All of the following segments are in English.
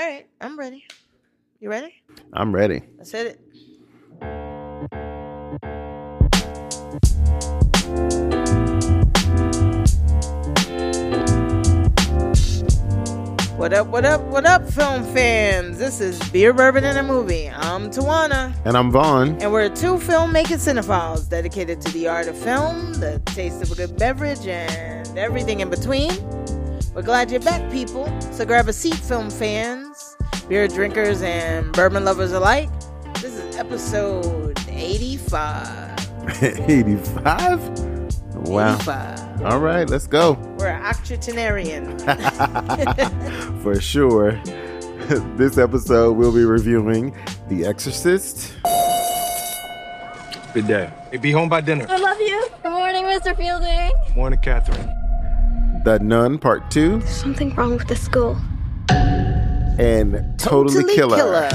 All right, I'm ready. You ready? I'm ready. Let's hit it. What up, what up, what up, film fans? This is Beer Bourbon and a Movie. I'm Tawania, And I'm Von. and we're two filmmaking cinephiles dedicated to the art of film, the taste of a good beverage, and everything in between. We're glad you're back, people. So grab a seat, film fans, beer drinkers, and bourbon lovers alike. This is episode 85. 85? Wow. 85. All right, let's go. We're octogenarian. For sure. this episode, we'll be reviewing The Exorcist, Good day. Hey, be home by dinner. I love you. Good morning, Mr. Fielding. Morning, Catherine. The Nun Part 2, Something wrong with the school. and Totally, Killer.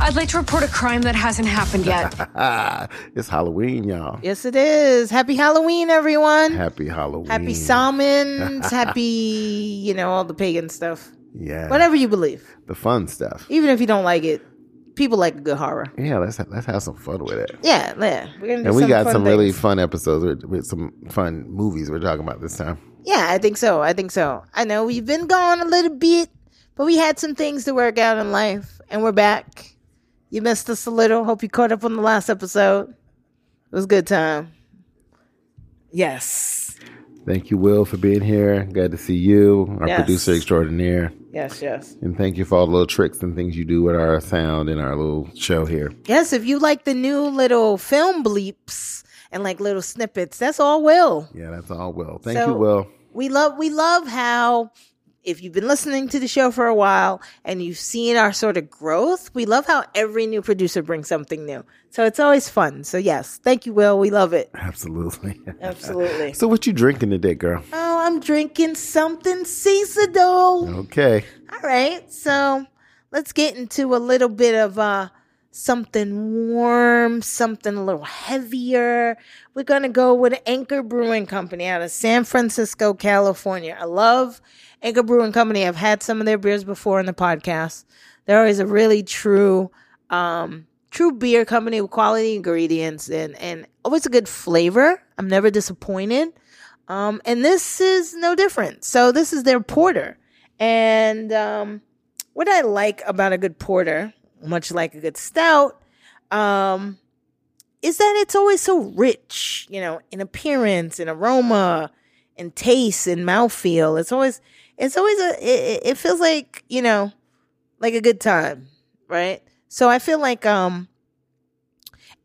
I'd like to report a crime that hasn't happened yet. Ah, it's Halloween, y'all. Yes, it is. Happy Halloween, everyone. Happy Halloween. Happy Samhain. happy, you know, all the pagan stuff. Yeah. Whatever you believe. The fun stuff. Even if you don't like it, people like a good horror. Yeah, let's let's have some fun with it. Yeah, yeah. We're gonna do And we got fun some really fun episodes with, with some fun movies we're talking about this time. Yeah, I think so. I think so. I know we've been gone a little bit, but we had some things to work out in life, and we're back. You missed us a little. Hope you caught up on the last episode. It was a good time. Yes. Thank you, Will, for being here. Glad to see you, our Yes. producer extraordinaire. Yes, yes. And thank you for all the little tricks and things you do with our sound and our little show here. Yes, if you like the new little film bleeps and like little snippets, that's all Will. Yeah, that's all Will. Thank So- you, Will. we love we love how if you've been listening to the show for a while and you've seen our sort of growth, we love how every new producer brings something new. So it's always fun. So yes, thank you, Will. We love it. Absolutely. Absolutely. so what you drinking today, girl? oh, I'm drinking something seasonal. Okay. All right. So let's get into a little bit of uh something warm, something a little heavier. We're gonna go with Anchor Brewing Company out of San Francisco, California. I love Anchor Brewing Company. I've had some of their beers before in the podcast. They're always a really true um true beer company with quality ingredients and and always a good flavor. I'm never disappointed. Um, and this is no different. So this is their porter. And um, what I like about a good porter, much like a good stout, um, is that it's always so rich, you know, in appearance, in aroma, in taste, in mouthfeel. It's always, it's always a, it, it feels like, you know, like a good time, right? So I feel like, um,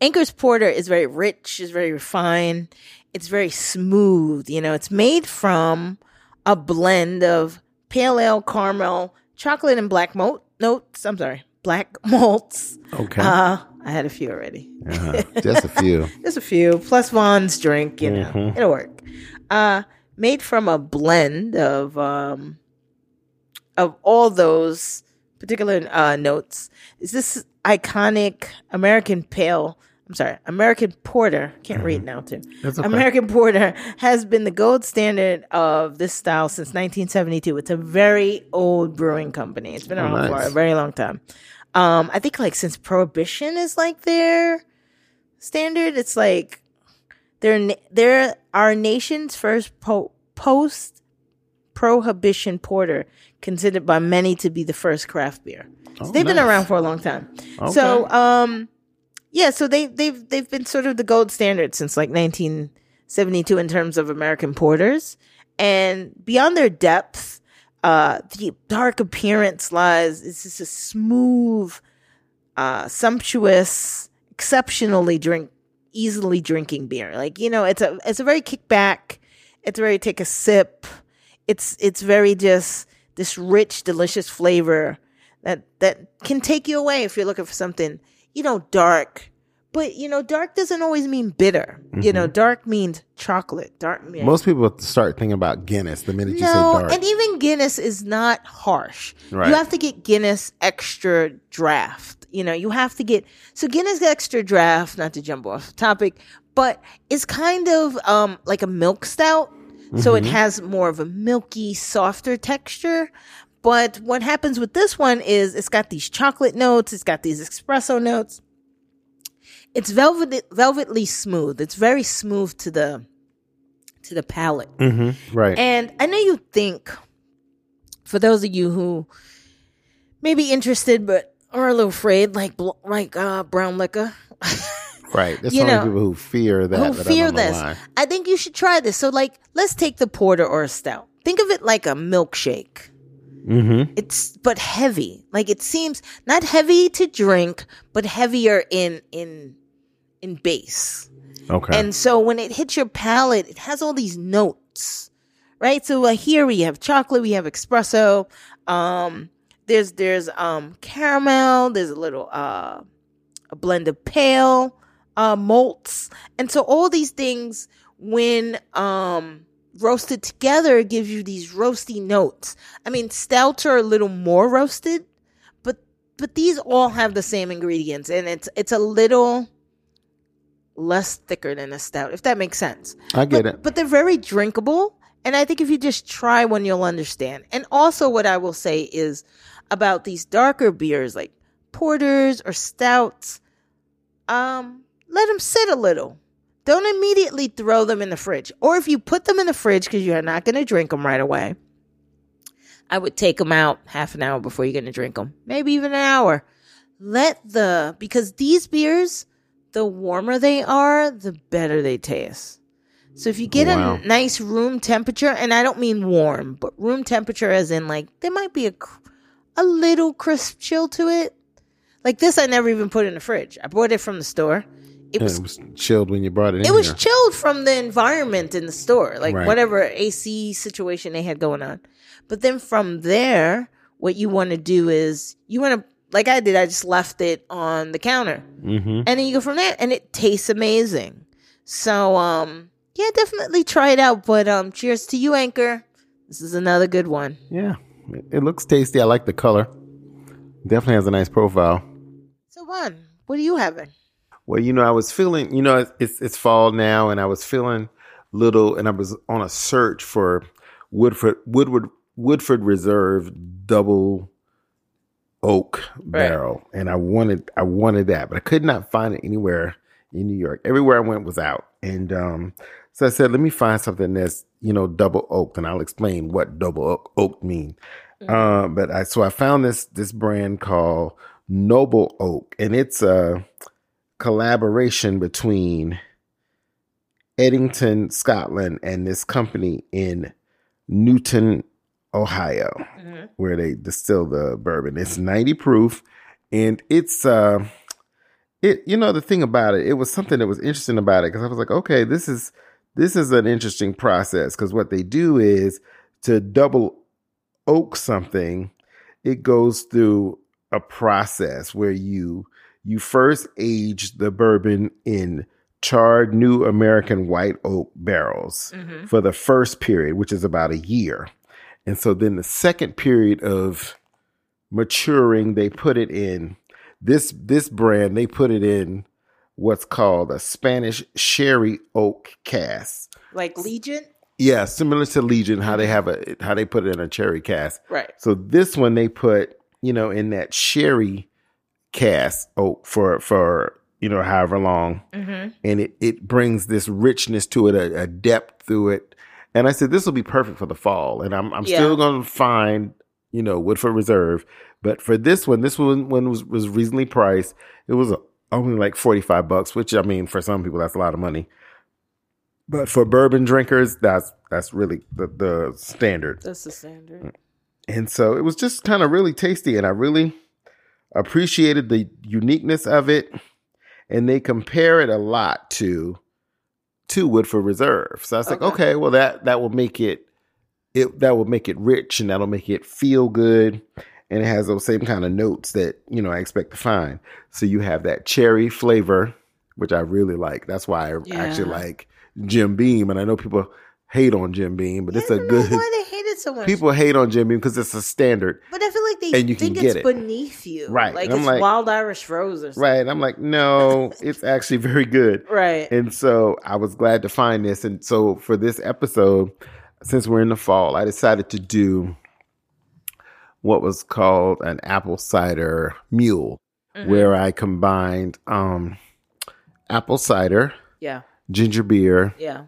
Anchor's Porter is very rich, is very refined. It's very smooth. You know, it's made from a blend of pale ale, caramel, chocolate, and black malt notes. I'm sorry, black malts. Okay. Uh, I had a few already. Uh-huh. Just a few. Just a few, plus Von's drink, you know, Mhm. it'll work. Uh, made from a blend of um, of all those particular uh, notes. Is this iconic American pale? I'm sorry, American porter. Can't read now too. Okay. American porter has been the gold standard of this style since 1972. It's a very old brewing company. It's been Oh, around for a very long time. Um, I think like since Prohibition is like their standard. It's like they're they're our nation's first po- post prohibition porter, considered by many to be the first craft beer. So Oh, they've been around for a long time. So um yeah, so they they've they've been sort of the gold standard since like 1972 in terms of American porters. And beyond their depth, uh the dark appearance lies it's just a smooth uh sumptuous exceptionally drink easily drinking beer like you know it's a it's a very kickback it's very take a sip it's it's very just this rich delicious flavor that that can take you away if you're looking for something you know dark but you know dark doesn't always mean bitter you know dark means chocolate dark means Most people start thinking about Guinness the minute you say no, dark. and even Guinness is not harsh. Right. You have to get Guinness extra draft. You know, you have to get so Guinness extra draft. Not to jump off topic, but it's kind of um like a milk stout. So Mm-hmm. it has more of a milky, softer texture. But what happens with this one is it's got these chocolate notes, it's got these espresso notes. It's velvet velvetly smooth. It's very smooth to the to the palate. Mm-hmm. Right. And I know you think, for those of you who may be interested but are a little afraid, like like uh, brown liquor, right. There's you know, people who fear that. who I fear don't this, why. I think you should try this. So, like, let's take the porter or a stout. Think of it like a milkshake. Mm-hmm. It's but heavy. Like it seems not heavy to drink, but heavier in in in base. Okay. And so when it hits your palate, it has all these notes, right? So uh, here we have chocolate, we have espresso. Um, there's there's um caramel. There's a little uh a blend of pale uh malts, and so all these things when um roasted together gives you these roasty notes. I mean, stouts are a little more roasted, but but these all have the same ingredients, and it's it's a little less thicker than a stout, if that makes sense. I get but, it. But they're very drinkable. And I think if you just try one, you'll understand. And also, what I will say is about these darker beers like porters or stouts, um, let them sit a little. Don't immediately throw them in the fridge. Or if you put them in the fridge because you're not going to drink them right away, I would take them out half an hour before you're going to drink them, maybe even an hour. Let the, because these beers, the warmer they are, the better they taste. So if you get Wow. a nice room temperature, and I don't mean warm, but room temperature as in like there might be a a little crisp chill to it. Like this, I never even put in the fridge. I bought it from the store. It was it was chilled when you brought it in. it was here. chilled from the environment in the store, like Right. whatever AC situation they had going on. But then from there, what you want to do is you want to, like I did, I just left it on the counter, Mhm. and then you go from there, and it tastes amazing. So, um, yeah, definitely try it out. But um, cheers to you, Anchor. This is another good one. Yeah, it, it looks tasty. I like the color. Definitely has a nice profile. So, Von, what are you having? Well, you know, I was feeling, you know, it's it's, fall now, and I was feeling little, and I was on a search for Woodford Woodward Woodford Reserve double oak barrel, and I wanted I wanted that, but I could not find it anywhere in New York. Everywhere I went was out, and um, so I said, let me find something that's you know double oaked, and I'll explain what double oak, oak mean. Uh, but I so I found this this brand called Noble Oak, and it's a collaboration between Edrington, Scotland, and this company in Newton, Ohio, where they distill the bourbon. It's 90 proof, and it's uh it you know the thing about it, it was something that was interesting about it because I was like, okay, this is this is an interesting process because what they do is to double oak something, it goes through a process where you you first age the bourbon in charred new American white oak barrels mm-hmm. for the first period, which is about a year. And so then the second period of maturing, they put it in this this brand, they put it in what's called a Spanish sherry oak cask. Like Legent? Yeah, similar to Legent, how they mm-hmm. have a how they put it in a cherry cask. Right. So this one they put, you know, in that sherry cask oak for for you know however long, Mm-hmm. and it it brings this richness to it, a, a depth through it. And I said this will be perfect for the fall, and I'm I'm Yeah. still going to find you know Woodford Reserve, but for this one, this one one was was reasonably priced. It was only like forty five bucks, which I mean for some people that's a lot of money. But for bourbon drinkers, that's that's really the, the standard. That's the standard. And so it was just kind of really tasty, and I really appreciated the uniqueness of it. And they compare it a lot to to Woodford Reserve. So I was like, Okay. okay, well that that will make it it that will make it rich and that'll make it feel good. And it has those same kind of notes that, you know, I expect to find. So you have that cherry flavor, which I really like. That's why I actually like Jim Beam. And I know people hate on Jim Beam, but it's a good why they hate it so much. people hate on Jim Beam because it's a standard. But I feel like they And you can think get it's it. beneath you. Right. Like it's like- wild Irish rose or something. Right. I'm like, no, it's actually very good. Right. And so I was glad to find this. And so for this episode, since we're in the fall, I decided to do what was called an apple cider mule, Mm-hmm. where I combined um, apple cider, Yeah. ginger beer, Yeah.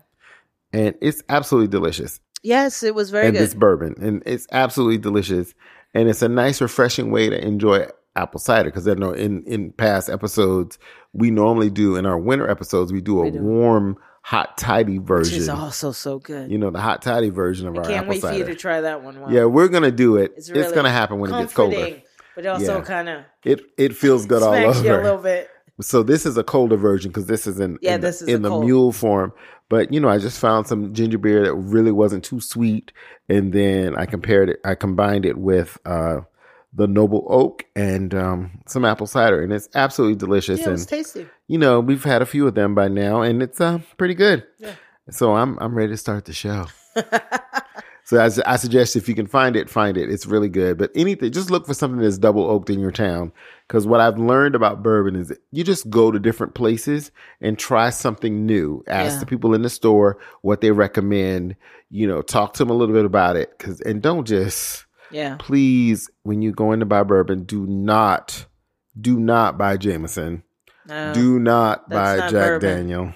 And it's absolutely delicious. Yes, it was very and good. this bourbon, and it's absolutely delicious, and it's a nice, refreshing way to enjoy apple cider. Because I know in in past episodes we normally do in our winter episodes we do a We do. warm, hot toddy Which version. is also so good. you know, the hot toddy version of I our can't apple wait for cider. you to try that one. Wow. yeah, we're gonna do it. It's really It's, gonna happen when it gets colder. But also Yeah. kind of It it feels good all over. you a little bit. So this is a colder version because this is in Yeah, in, this the, is in the cold. mule form. But you know, I just found some ginger beer that really wasn't too sweet, and then I compared it. I combined it with uh, the noble oak and um, some apple cider, and it's absolutely delicious. Yeah, it was and tasty. you know, we've had a few of them by now, and it's uh, pretty good. Yeah. So I'm I'm ready to start the show. So I, I suggest if you can find it, find it. It's really good. But anything, just look for something that's double oaked in your town. Because what I've learned about bourbon is you just go to different places and try something new. Ask Yeah. the people in the store what they recommend. You know, talk to them a little bit about it. Cause and don't just Yeah. please when you go in to buy bourbon, do not, do not buy Jameson. No. do not buy not Jack bourbon. Daniel.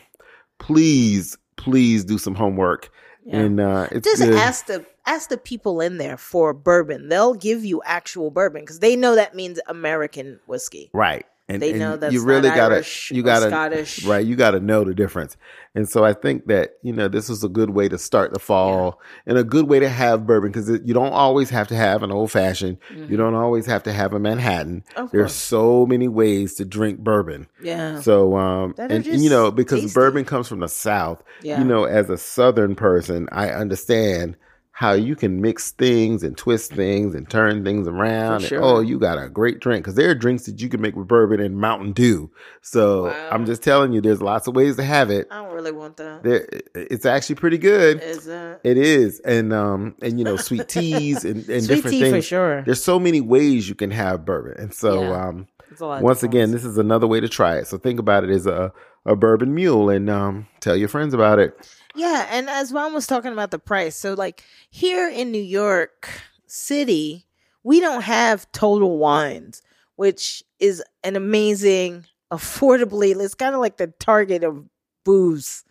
Please, please do some homework. Yeah. And uh, it's just good. ask the ask the people in there for bourbon. They'll give you actual bourbon because they know that means American whiskey. Right. And, They and know that's you really gotta Irish you gotta Scottish. right you gotta know the difference and so i think that you know this is a good way to start the fall and a good way to have bourbon because you don't always have to have an old fashioned you don't always have to have a manhattan Mm-hmm. There's so many ways to drink bourbon Yeah. so um and, and, you know because tasty. bourbon comes from the south Yeah. you know as a southern person i understand how you can mix things and twist things and turn things around. sure. And, oh, you got a great drink because there are drinks that you can make with bourbon and Mountain Dew. So Wow. I'm just telling you, there's lots of ways to have it. I don't really want that. There, it's actually pretty good. Is that It is, and um, and you know, sweet teas and, and sweet different tea things. for sure? There's so many ways you can have bourbon, and so Yeah. um, It's a lot of once again, this is another way to try it. So think about it as a a bourbon mule, and um, tell your friends about it. Yeah, and as Ron was talking about the price, so like here in New York City, we don't have Total Wines, which is an amazing, affordably. It's kind of like the target of booze.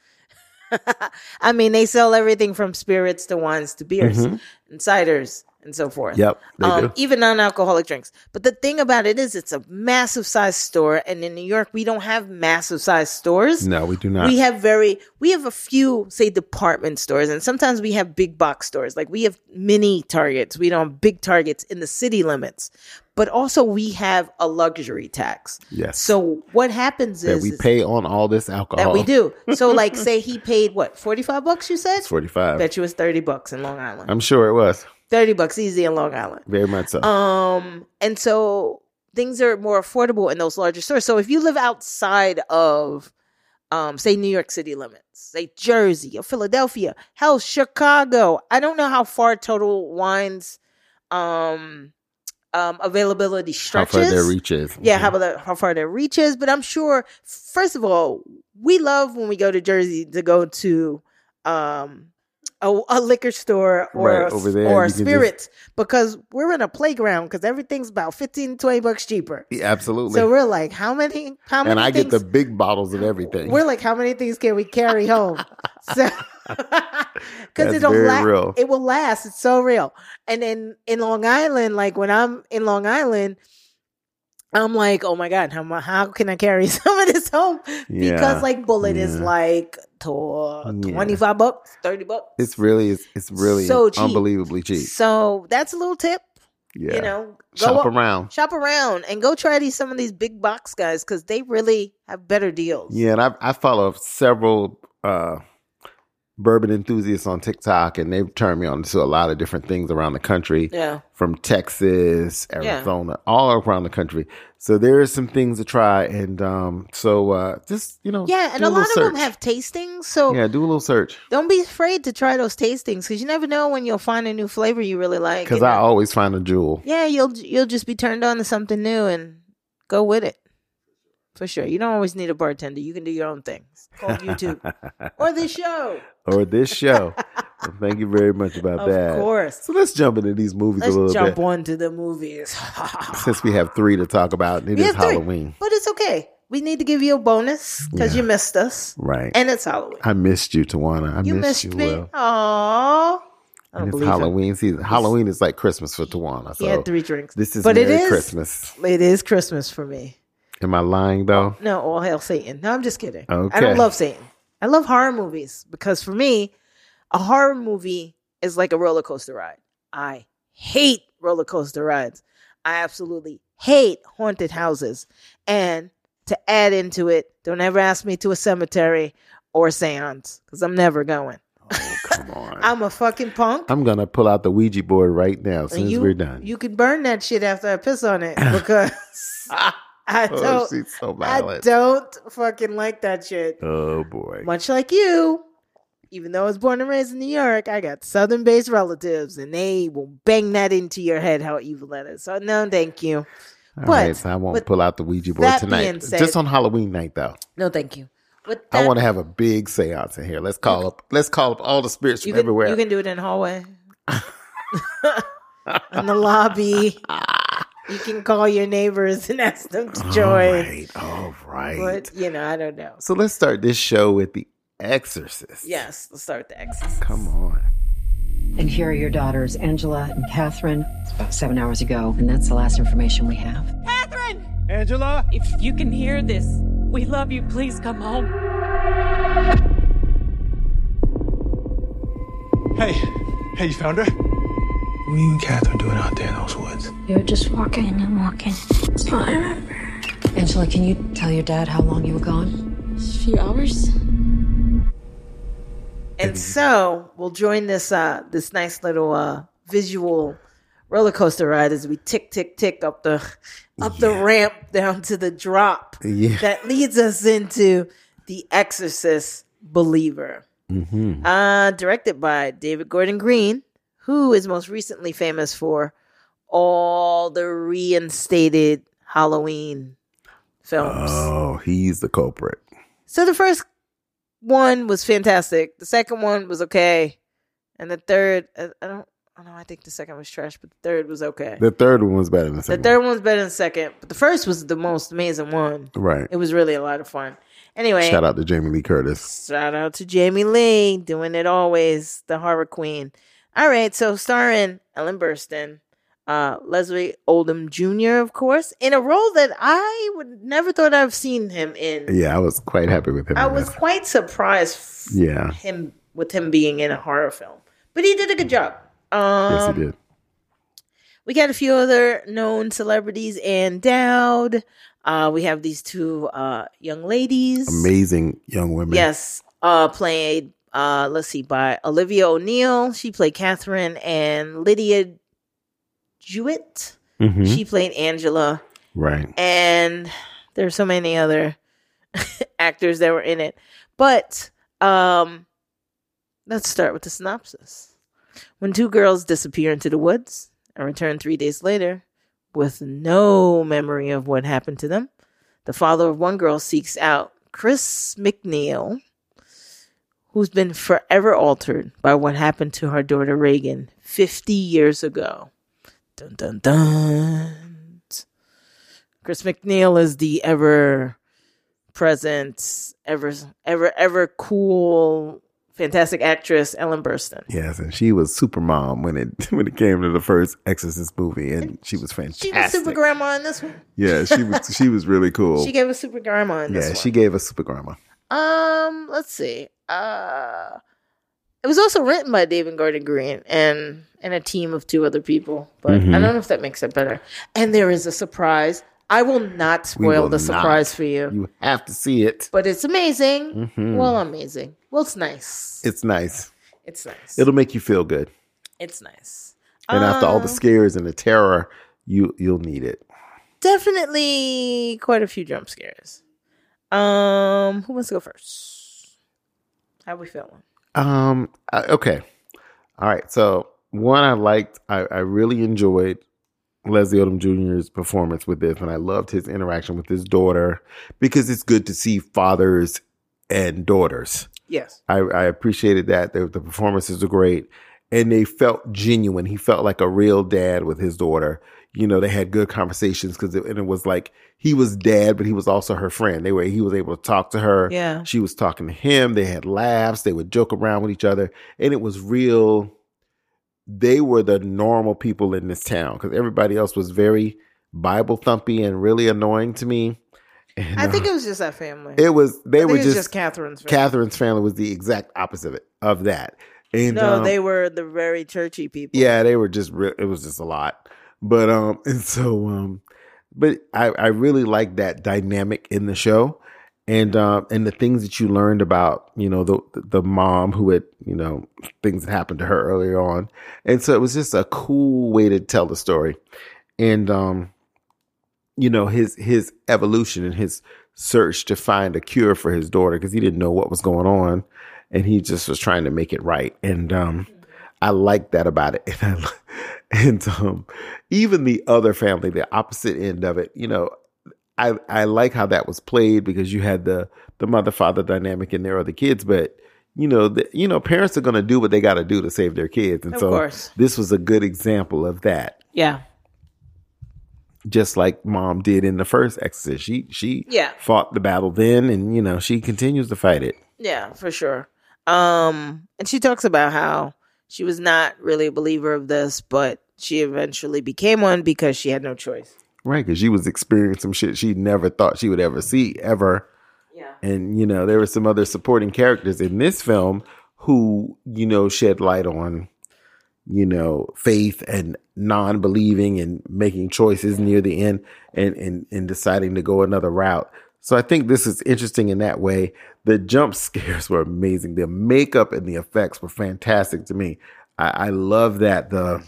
I mean, they sell everything from spirits to wines to beers Mhm. and ciders and so forth. Yep, they um, do. even non-alcoholic drinks. But the thing about it is, it's a massive size store, and in New York, we don't have massive size stores No, we do not. we have very we have a few say department stores and sometimes we have big box stores like we have mini targets we don't have big targets in the city limits but also we have a luxury tax yes. so what happens that is we is pay on all this alcohol. that we do so like say he paid what 45 bucks you said forty five. bet you was 30 bucks in long island I'm sure it was 30 bucks easy in long island very much so. um, and so things are more affordable in those larger stores. So if you live outside of, um, say New York City limits, say Jersey or Philadelphia, hell, Chicago. I don't know how far Total Wines, um, um, availability How stretches. far their reach is. Yeah, how about the, how far their reach is? But I'm sure, first of all, we love when we go to Jersey to go to um, a, a liquor store or Right, there, or can just- spirits because we're in a playground because everything's about 15, 20 bucks cheaper. Yeah, absolutely. So we're like, how many? How many? and I get the big bottles of everything. We're like, how many things can we carry home? So, because it'll very la- real. it will last. It's so real. And in in Long Island, like when I'm in Long Island, I'm like, oh my god, how how can I carry some of this home? Yeah, Because like Bulleit is like Yeah. twenty five bucks, thirty bucks. it's really it's, it's really So cheap. unbelievably cheap. so that's a little tip. Yeah. You know, go Shop up- around. shop around and go try these some of these big box guys because they really have better deals. Yeah, and I I follow several uh bourbon enthusiasts on TikTok and they've turned me on to a lot of different things around the country. yeah. From Texas, Arizona, all around the country. So there are some things to try and um so uh just you know Yeah, and do a lot little of them have tastings, so Yeah, do a little search. don't be afraid to try those tastings because you never know when you'll find a new flavor you really like. Because I uh, always find a jewel. yeah, you'll you'll just be turned on to something new and go with it for sure. You don't always need a bartender; you can do your own things. Called YouTube or this show. Or this show. Well, thank you very much about Of that. Of course. So let's jump into these movies a little bit. Let's a little jump bit. on to the movies. Since we have three to talk about, it We is have three, Halloween. but it's okay. We need to give you a bonus because Yeah. you missed us, Right. and it's Halloween. I missed you, Tawania. I you missed, missed you, me. Will. Aww. And it's. Halloween season. Halloween is like Christmas for Tawania. So He had three drinks. this is but Merry it is Christmas. It is Christmas for me. Am I lying though? No, all hell Satan. No, I'm just kidding. Okay. I don't love Satan. I love horror movies because for me, a horror movie is like a roller coaster ride. I hate roller coaster rides. I absolutely hate haunted houses. And to add into it, don't ever ask me to a cemetery or a seance because I'm never going. Oh, come on. I'm a fucking punk. I'm gonna pull out the Ouija board right now as soon and as you, we're done. you can burn that shit after I piss on it because I oh, don't. she's so I don't fucking like that shit. Oh boy. Much like you, even though I was born and raised in New York, I got southern based relatives and they will bang that into your head how evil that is. So, no, thank you. All but right, so I won't pull out the Ouija board tonight. said- Just on Halloween night though. No, thank you. With I want to have a big seance in here. Let's call up let's call up all the spirits you from can, everywhere. You can do it in the hallway, in the lobby. You can call your neighbors and ask them to join. right, all right. But, you know, I don't know. So let's start this show with The Exorcist. Yes, let's start with the Exorcist. Come on. And here are your daughters, Angela and Catherine. It's about seven hours ago, and that's the last information we have. Catherine! Angela? If you can hear this, we love you. Please come home. Hey, hey, you found her? What are you and Catherine doing out there in those woods? We were just walking and walking. That's all I remember. Angela, can you tell your dad how long you were gone? A few hours. And so we'll join this uh this nice little uh visual roller coaster ride as we tick tick tick up the up the ramp down to the drop Yeah. that leads us into the Exorcist Believer. Mm-hmm. Uh directed by David Gordon Green, who is most recently famous for all the reinstated Halloween films. Oh, he's the culprit. So the first one was fantastic. The second one was okay, and the third, I I don't, I don't know. I think the second was trash, but the third was okay. The third one was better than the second. The third one's better than the second, but the first was the most amazing one. one. Right. It was really a lot of fun. Anyway, Shout out to Jamie Lee Curtis. Shout out to Jamie Lee doing it always, the horror queen. All right, so starring Ellen Burstyn, uh, Leslie Odom Jr., of course, in a role that I would never thought I've seen him in. Yeah, I was quite happy with him. I was this. quite surprised f- Yeah. him with him being in a horror film, but he did a good job. Um, Yes, he did. we got a few other known celebrities and Dowd. Uh, we have these two uh, young ladies. Amazing young women. Yes, uh, played. Uh, let's see, by Olivia O'Neill. She played Catherine, and Lidya Jewett. Mhm. She played Angela, Right. and there's so many other actors that were in it. But um, let's start with the synopsis. When two girls disappear into the woods and return three days later with no memory of what happened to them, the father of one girl seeks out Chris MacNeil, who's been forever altered by what happened to her daughter Reagan 50 years ago. Dun dun dun. Chris MacNeil is the ever present, ever ever ever cool, fantastic actress Ellen Burstyn. Yes, and she was super mom when it when it came to the first Exorcist movie, and she was fantastic. She was super grandma in this one. Yeah, she was she was really cool. She gave us super grandma in this yeah, one. she gave us super grandma. Um, let's see. Uh, it was also written by David Gordon Green and and a team of two other people, but Mm-hmm. I don't know if that makes it better. And there is a surprise. I will not spoil will the not. surprise for you, You have to see it. but it's amazing. Mhm. Well, amazing. Well, it's nice. It's nice. It's nice. It'll make you feel good. it's nice. And after all Um, the scares and the terror, you you'll need it. definitely quite a few jump scares. Um, who wants to go first? How we feeling? Um. uh, Okay. All right. So one, I liked. I, I really enjoyed Leslie Odom Jr.'s performance with this, and I loved his interaction with his daughter because it's good to see fathers and daughters Yes. I, I appreciated that. The, the performances were great, and they felt genuine. He felt like a real dad with his daughter. You know, they had good conversations because it, and it was like he was dad, but he was also her friend. They were he was able to talk to her. Yeah. she was talking to him. They had laughs. They would joke around with each other, and it was real. They were the normal people in this town because everybody else was very Bible thumpy and really annoying to me. And, I think uh, it was just that family. it was they were just, just Catherine's family. Catherine's family was the exact opposite of, it, of that. And no, um, they were the very churchy people. yeah, they were just re- it was just a lot. But um and so um but I I really like that dynamic in the show and um and the things that you learned about, you know, the the mom who had, you know, things that happened to her earlier on. And so it was just a cool way to tell the story. And um you know, his his evolution and his search to find a cure for his daughter because he didn't know what was going on and he just was trying to make it right. And um I like that about it. And, I, and um, even the other family, the opposite end of it, you know, I I like how that was played because you had the the mother father dynamic and there are the kids, but you know, the, you know, parents are going to do what they got to do to save their kids, and Of so course. this was a good example of that. Yeah. Just like mom did in the first Exorcist, she she Yeah. fought the battle then, and you know she continues to fight it. Yeah, for sure. Um, and she talks about how she was not really a believer of this, but she eventually became one because she had no choice. Right, because she was experiencing some shit she never thought she would ever see ever. Yeah. And, you know, there were some other supporting characters in this film who, you know, shed light on, you know, faith and non believing and making choices near the end and, and, and deciding to go another route. So I think this is interesting in that way. The jump scares were amazing. The makeup and the effects were fantastic to me. I, I love that the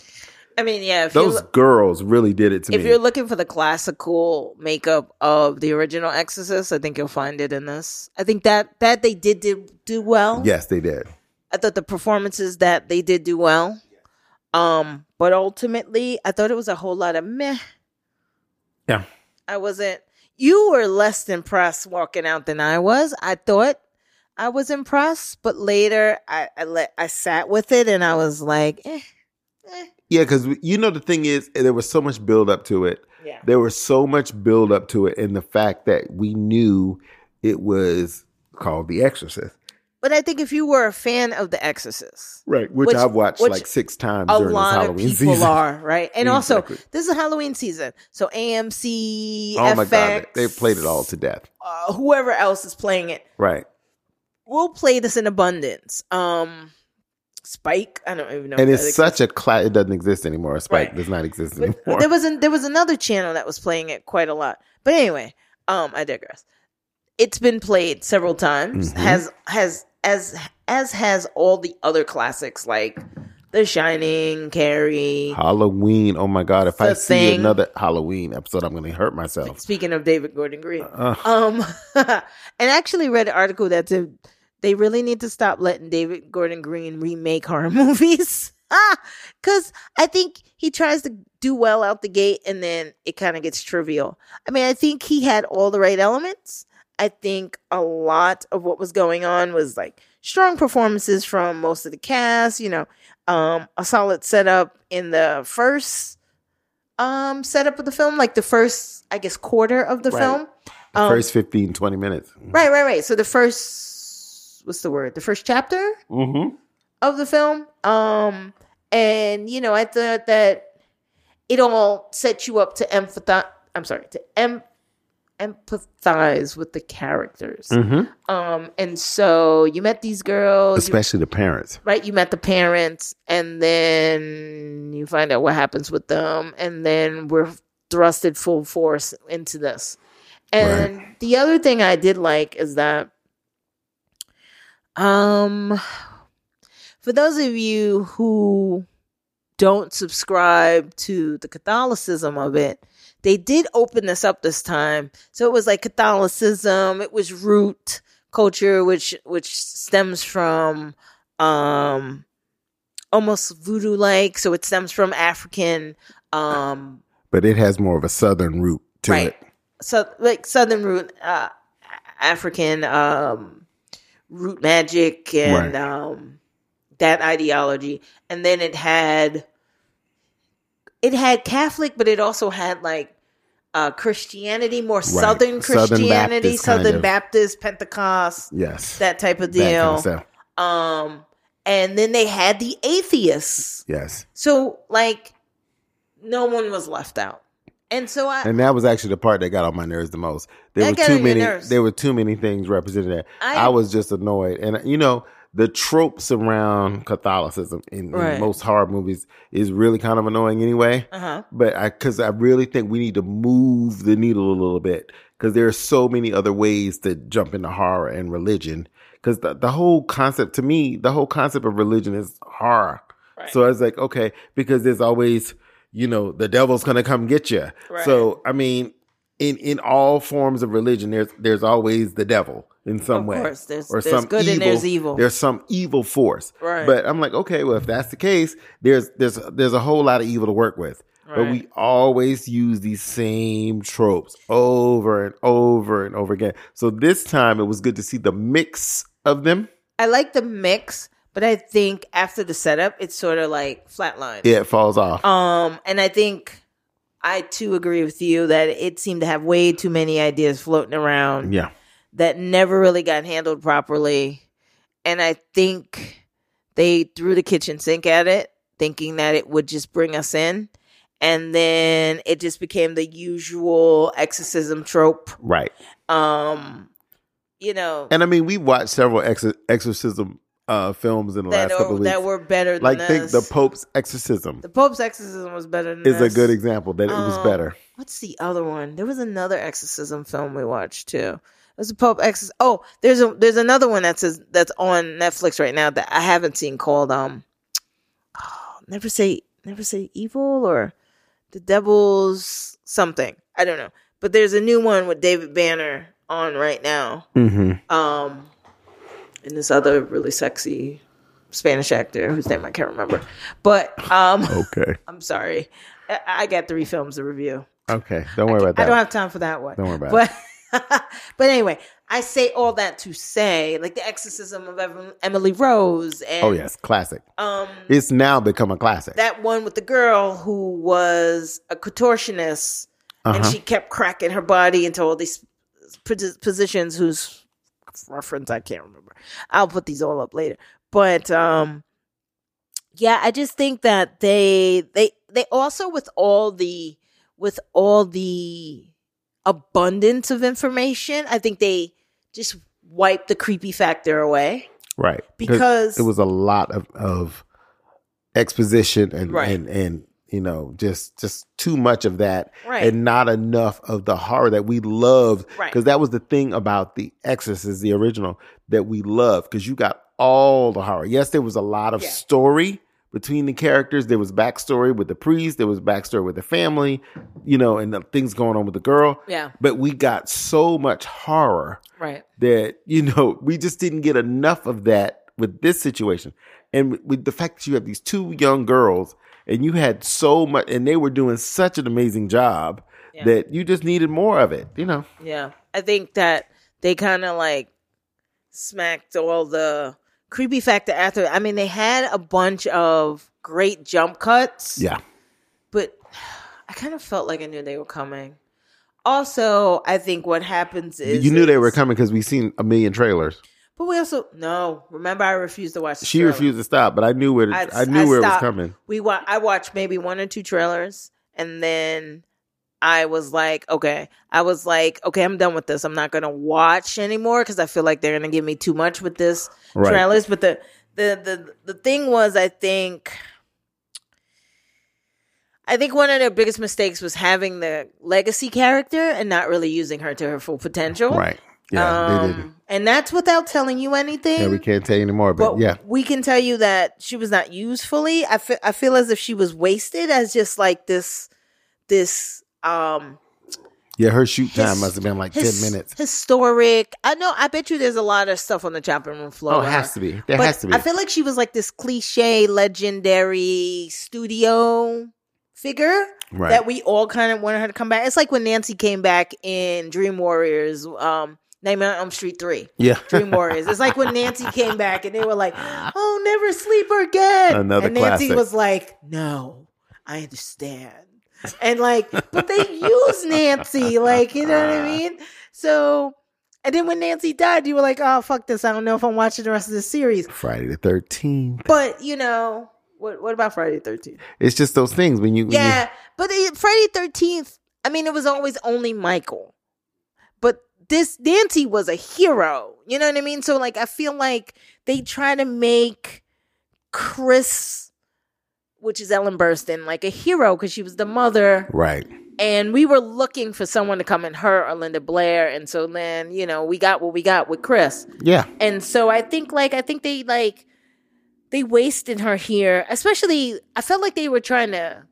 I mean, yeah, if those you girls really did it to if me. If you're looking for the classical makeup of the original Exorcist, I think you'll find it in this. I think that that they did do, do well. yes, they did. I thought the performances that they did do well. Um, but ultimately, I thought it was a whole lot of meh. Yeah. I wasn't. You were less impressed walking out than I was. I thought I was impressed, but later I I, let, I sat with it and I was like, eh, eh. Yeah, because you know the thing is, there was so much build up to it. Yeah. There was so much build up to it, and the fact that we knew it was called The Exorcist, But I think if you were a fan of The Exorcist, right? Which, Which- I've watched which like six times a during this lot of people season. are right, and also this is Halloween season, so AMC, Oh my god, they played it all to death. uh, whoever else is playing it Right? we'll play this in abundance. Um, Spike, I don't even know. And it's such a class. It doesn't exist anymore. Spike Right. does not exist exists. anymore. There was an, there was another channel that was playing it quite a lot. But anyway, um, I digress. It's been played several times. Mhm. Has has as as has all the other classics like The Shining, Carrie. Halloween. Oh my god! If I see Thing. another Halloween episode, I'm going to hurt myself. Speaking of David Gordon Green, Uh, Um, and actually read an article that said they really need to stop letting David Gordon Green remake horror movies. Ah, because I think he tries to do well out the gate and then it kind of gets trivial. I mean, I think he had all the right elements. I think a lot of what was going on was like strong performances from most of the cast, you know, um, a solid setup in the first um setup of the film, like the first, I guess, quarter of the Right. film. the Um, first 15, 20 minutes. Right, right, right. So the first what's the word? The first chapter Mm-hmm. of the film. Um and you know, I thought that it all set you up to empathize I'm sorry, to em- empathize with the characters. Mm-hmm. Um and so you met these girls, you- Especially the parents. right? You met the parents and then you find out what happens with them and then we're thrusted full force into this. And the other thing I did like is that um for those of you who don't subscribe to the Catholicism of it, they did open this up this time. So it was like Catholicism, it was root culture which which stems from um almost voodoo like, so it stems from African um But it has more of a southern root to right it. so like southern root uh african um root magic and Right. um, that ideology, and then it had it had Catholic, but it also had like uh, Christianity, more Southern Southern Christianity, Baptist kind Southern Baptist, Pentecost, Yes. that type of That kind deal. of um, and then they had the atheists. Yes. So like, no one was left out, and so I And that was actually the part that got on my nerves the most. There were too many. There were too many things represented there. I- I, was just annoyed, and you know the tropes around Catholicism in, in most horror movies is really kind of annoying anyway. uh-huh. But I, because I really think we need to move the needle a little bit because there are so many other ways to jump into horror and religion. Because the, the whole concept, to me, the whole concept of religion is horror. Right. So I was like, okay, because there's always, you know, the devil's gonna come get you. Right. So I mean, in in all forms of religion, there's there's always the devil in some Of way, course, there's- there's good and there's evil. There's some evil force. Right. But I'm like, okay, well, if that's the case, there's there's there's a whole lot of evil to work with. But we always use these same tropes over and over and over again. So this time it was good to see the mix of them. I like the mix, but I think after the setup, it's sort of like flatline. Yeah, it falls off. Um, and I think I too agree with you that it seemed to have way too many ideas floating around yeah. That never really got handled properly. And I think they threw the kitchen sink at it, thinking that it would just bring us in. And then it just became the usual exorcism trope. Right. Um, you know, And I mean, we watched several ex- exorcism uh, films in the last couple of weeks. that were better than like think the. Pope's exorcism The Pope's exorcism was better than is a good example that it was Um, better. What's the other one? There was another exorcism film we watched too. It was a Pope exorcism. Oh, there's a there's another one that says that's on Netflix right now that I haven't seen called um. oh, never say never say evil or the devil's something. I don't know, but there's a new one with David Banner on right now. Mm-hmm. Um, and this other really sexy Spanish actor whose name I can't remember. But um, Okay. I'm sorry, I, I got three films to review. Okay. Don't worry about that. I don't have time for that one. Don't worry about but, but anyway, I say all that to say, like the exorcism of Emily Rose, and oh yes, classic. um, It's now become a classic. that one with the girl who was a contortionist, and Uh-huh. she kept cracking her body into all these positions. Whose reference I can't remember. I'll put these all up later. But um, yeah, I just think that they they they also with all the with all the abundance of information, I think they just wiped the creepy factor away. right. Because- it was a lot of, of exposition and, Right. and and you know just just too much of that Right. and not enough of the horror that we loved Right. because that was the thing about the exorcist the original that we loved because you got all the horror yes there was a lot of Yeah. story between the characters there was backstory with the priest there was backstory with the family you know and the things going on with the girl Yeah. but we got so much horror Right. that you know we just didn't get enough of that with this situation and with- with the fact that you have these two young girls and you had so much and they were doing such an amazing job Yeah. that you just needed more of it you know Yeah. I think that they kind of like smacked all the creepy factor after. I mean, they had a bunch of great jump cuts. yeah But I kind of felt like I knew they were coming. Also, I think what happens is you knew they were coming because we've seen a million trailers But we also no. Remember, I refused to watch. The she trailer. refused to stop but i knew where i, I- knew I where it was coming We wa- I watched maybe one or two trailers, and then I was like, okay. I was like, okay, I'm done with this. I'm not gonna watch anymore because I feel like they're gonna give me too much with this Right. trailers. But the the the the thing was, I think. I think one of their biggest mistakes was having the legacy character and not really using her to her full potential. right yeah Um, and that's without telling you anything. yeah we can't tell you anymore but, But yeah we can tell you that she was not used fully. I feel I feel as if she was wasted as just like this this um yeah her shoot time his- must have been like his- 10 minutes Historic. I know I bet you there's a lot of stuff on the chopping room floor. oh it has to be there But has to be I feel like she was like this cliche legendary studio figure Right. that we all kind of wanted her to come back. It's like when Nancy came back in Dream Warriors. Um Nightmare on Elm Street 3. Yeah. Dream Warriors. It's like when Nancy came back and they were like, "Oh, never sleep again." Another and Nancy classic. was like, "No, I understand." And like, but they use Nancy, like, you know what I mean? So, and then when Nancy died, you were like, "Oh, fuck this! I don't know if I'm watching the rest of the series." Friday the Thirteenth. But you know, what what about Friday the Thirteenth? It's just those things when you. when you- Yeah, but it, Friday Thirteenth. I mean, it was always only Michael, but this Nancy was a hero. You know what I mean? So like, I feel like they try to make Chris, which is Ellen Burstyn, like a hero because she was the mother, right. and we were looking for someone to come in her or Linda Blair, and so then you know we got what we got with Chris. Yeah. And so I think like I think they like they wasted her here. Especially I felt like they were trying to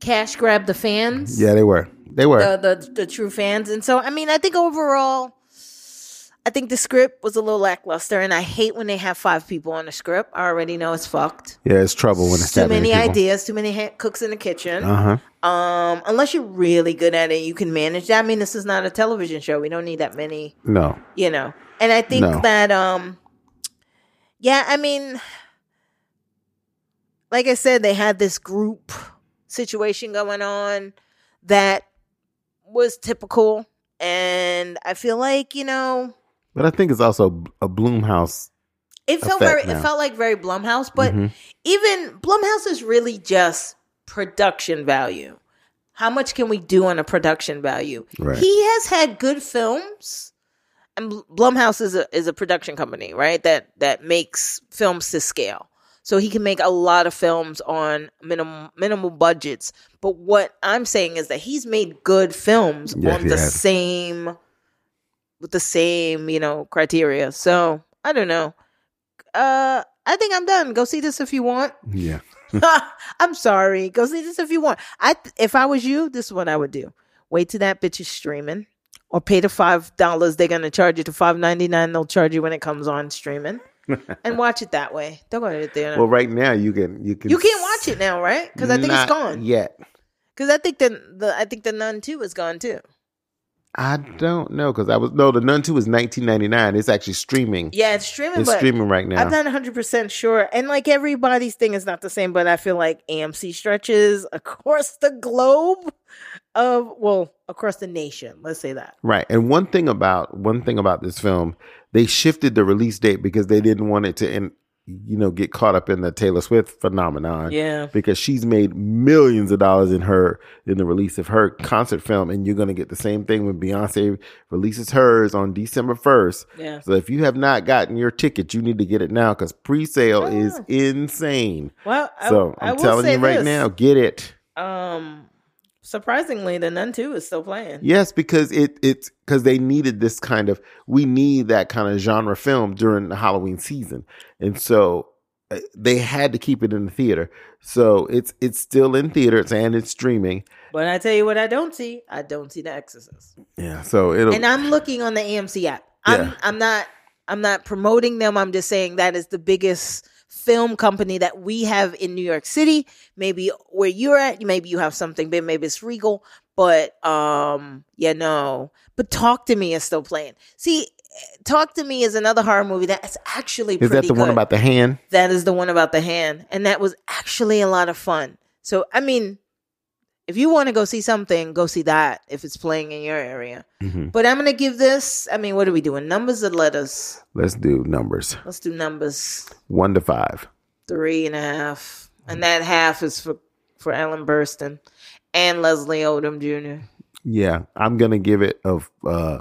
cash grab the fans. Yeah, they were. They were. The, the the true fans. And so I mean I think overall I think the script was a little lackluster and I hate when they have five people on the script. I already know it's fucked. yeah, it's trouble when it's Too many people. ideas, too many ha- cooks in the kitchen. Uh huh. Um, unless you're really good at it, you can manage that. I mean, this is not a television show. We don't need that many No. you know and i think No. that um yeah i mean like i said they had this group situation going on that was typical and i feel like you know But I think it's also a Blumhouse. it felt very now. it felt like very blumhouse but Mhm. even blumhouse is really just production value how much can we do on a production value Right. he has had good films and Bl- blumhouse is a is a production company right that that makes films to scale so he can make a lot of films on minimal minimal budgets but what i'm saying is that he's made good films Yes, on the has. same with the same you know criteria. So i don't know. Uh i think i'm done. Go see this if you want. Yeah. i'm sorry. Go see this if you want. I if i was you this is what i would do. Wait till that bitch is streaming or pay the five dollars. They're gonna charge you to five ninety nine they'll charge you when it comes on streaming. And watch it that way. Don't go to the theater Well, right now you can you can you can't watch it now right? Because i think it's gone. yet. because i think the, the i think the nun 2 is gone too I don't know because I was no the Nun Two is nineteen ninety nine. It's actually streaming. yeah it's streaming it's streaming right now. I'm not 100% sure. And like everybody's thing is not the same, but I feel like AMC stretches across the globe of, well, across the nation. Let's say that. Right. And one thing about one thing about this film, they shifted the release date because they didn't want it to in, you know get caught up in the Taylor Swift phenomenon. Yeah. Because she's made millions of dollars in her in the release of her concert film and you're going to get the same thing when Beyonce releases hers on December 1st. Yeah. So if you have not gotten your ticket, you need to get it now cuz pre-sale is insane. Well, I, so I I'm will telling you right this. now, get it. Um, surprisingly, the Nun 2 is still playing. Yes, because it it's because they needed this kind of we need that kind of genre film during the Halloween season, and so uh, they had to keep it in the theater. So it's it's still in theaters and it's streaming. But I tell you what, I don't see. I don't see The Exorcist. Yeah, so it'll And I'm looking on the AMC app. I'm Yeah. I'm not I'm not promoting them. I'm just saying that is the biggest film company that we have in New York City. Maybe where you're at, maybe you have something big, maybe it's Regal. But um yeah, no. But Talk to Me is still playing. See, Talk to Me is another horror movie that's actually is that the one about the hand? That is the one about the hand. And that was actually a lot of fun. So, I mean, if you want to go see something, go see that if it's playing in your area. Mhm. But I'm going to give this, I mean, what are we doing? Numbers or letters? Let's do numbers Let's do numbers. one to five. Three and a half. And that half is for, for Ellen Burstyn and Leslie Odom Jr. Yeah, I'm gonna give it a uh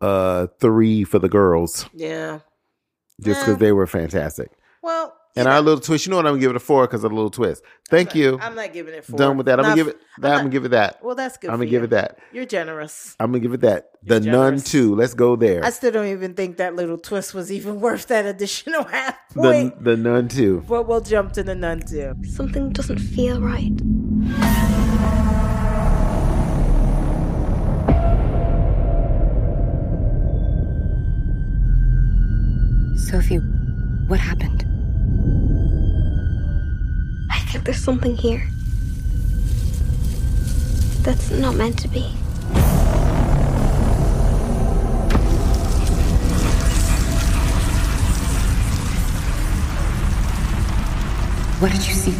uh three for the girls Yeah. just Yeah. because they were fantastic. Well, And our little twist, you know what? I'm gonna give it a four because of the little twist. Thank you. I'm not giving it four. Done with that. I'm Not- gonna give it. That, I'm, gonna give it that. Well, that's good I'm gonna give you. it that. You're generous. I'm gonna give it that. The You're Nun generous. two. Let's go there. I still don't even think that little twist was even worth that additional half the point. the Nun two. But we'll jump to the nun too. Something doesn't feel right. Sophie, what happened? I think there's something here that's not meant to be. What did you see?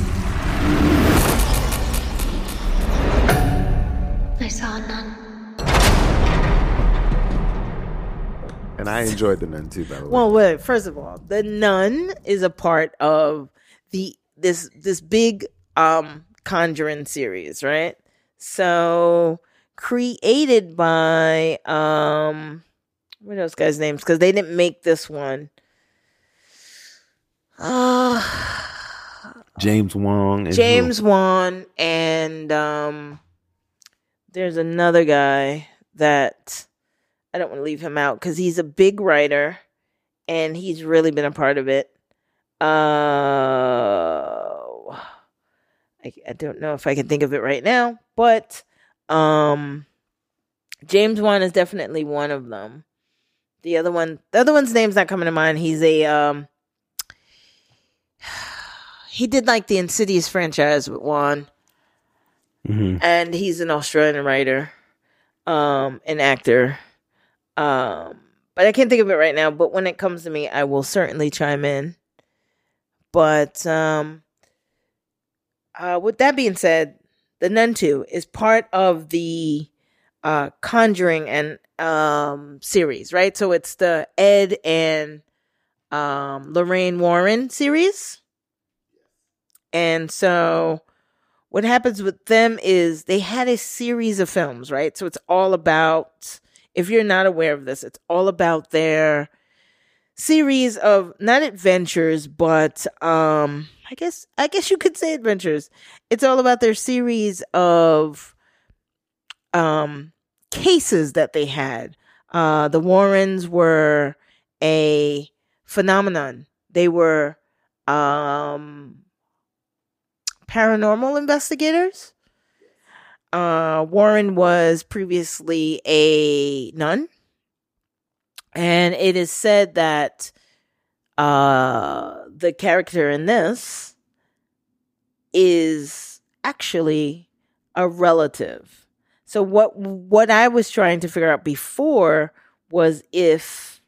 I saw none. And I enjoyed the nun too, by the way. Well, wait, first of all, the nun is a part of the this this big um conjuring series, right? So created by um what are those guys' names? Because they didn't make this one. Uh James Wong. And James Wan and um there's another guy that I don't want to leave him out because he's a big writer and he's really been a part of it. Uh I, I don't know if I can think of it right now, but um James Wan is definitely one of them. The other one the other one's name's not coming to mind. He's a um he did like the Insidious franchise with Wan, Mhm. and he's an Australian writer, um, an actor. Um, but I can't think of it right now. But when it comes to me, I will certainly chime in. But um, uh, with that being said, the Nun Two is part of the uh, Conjuring and um series, right? So it's the Ed and um Lorraine Warren series. And so what happens with them is they had a series of films, right? So it's all about if you're not aware of this, it's all about their series of not adventures, but um I guess I guess you could say adventures. It's all about their series of um cases that they had. Uh the Warrens were a phenomenon. They were um paranormal investigators. Uh, Warren was previously a nun, and it is said that uh, the character in this is actually a relative. So what what I was trying to figure out before was if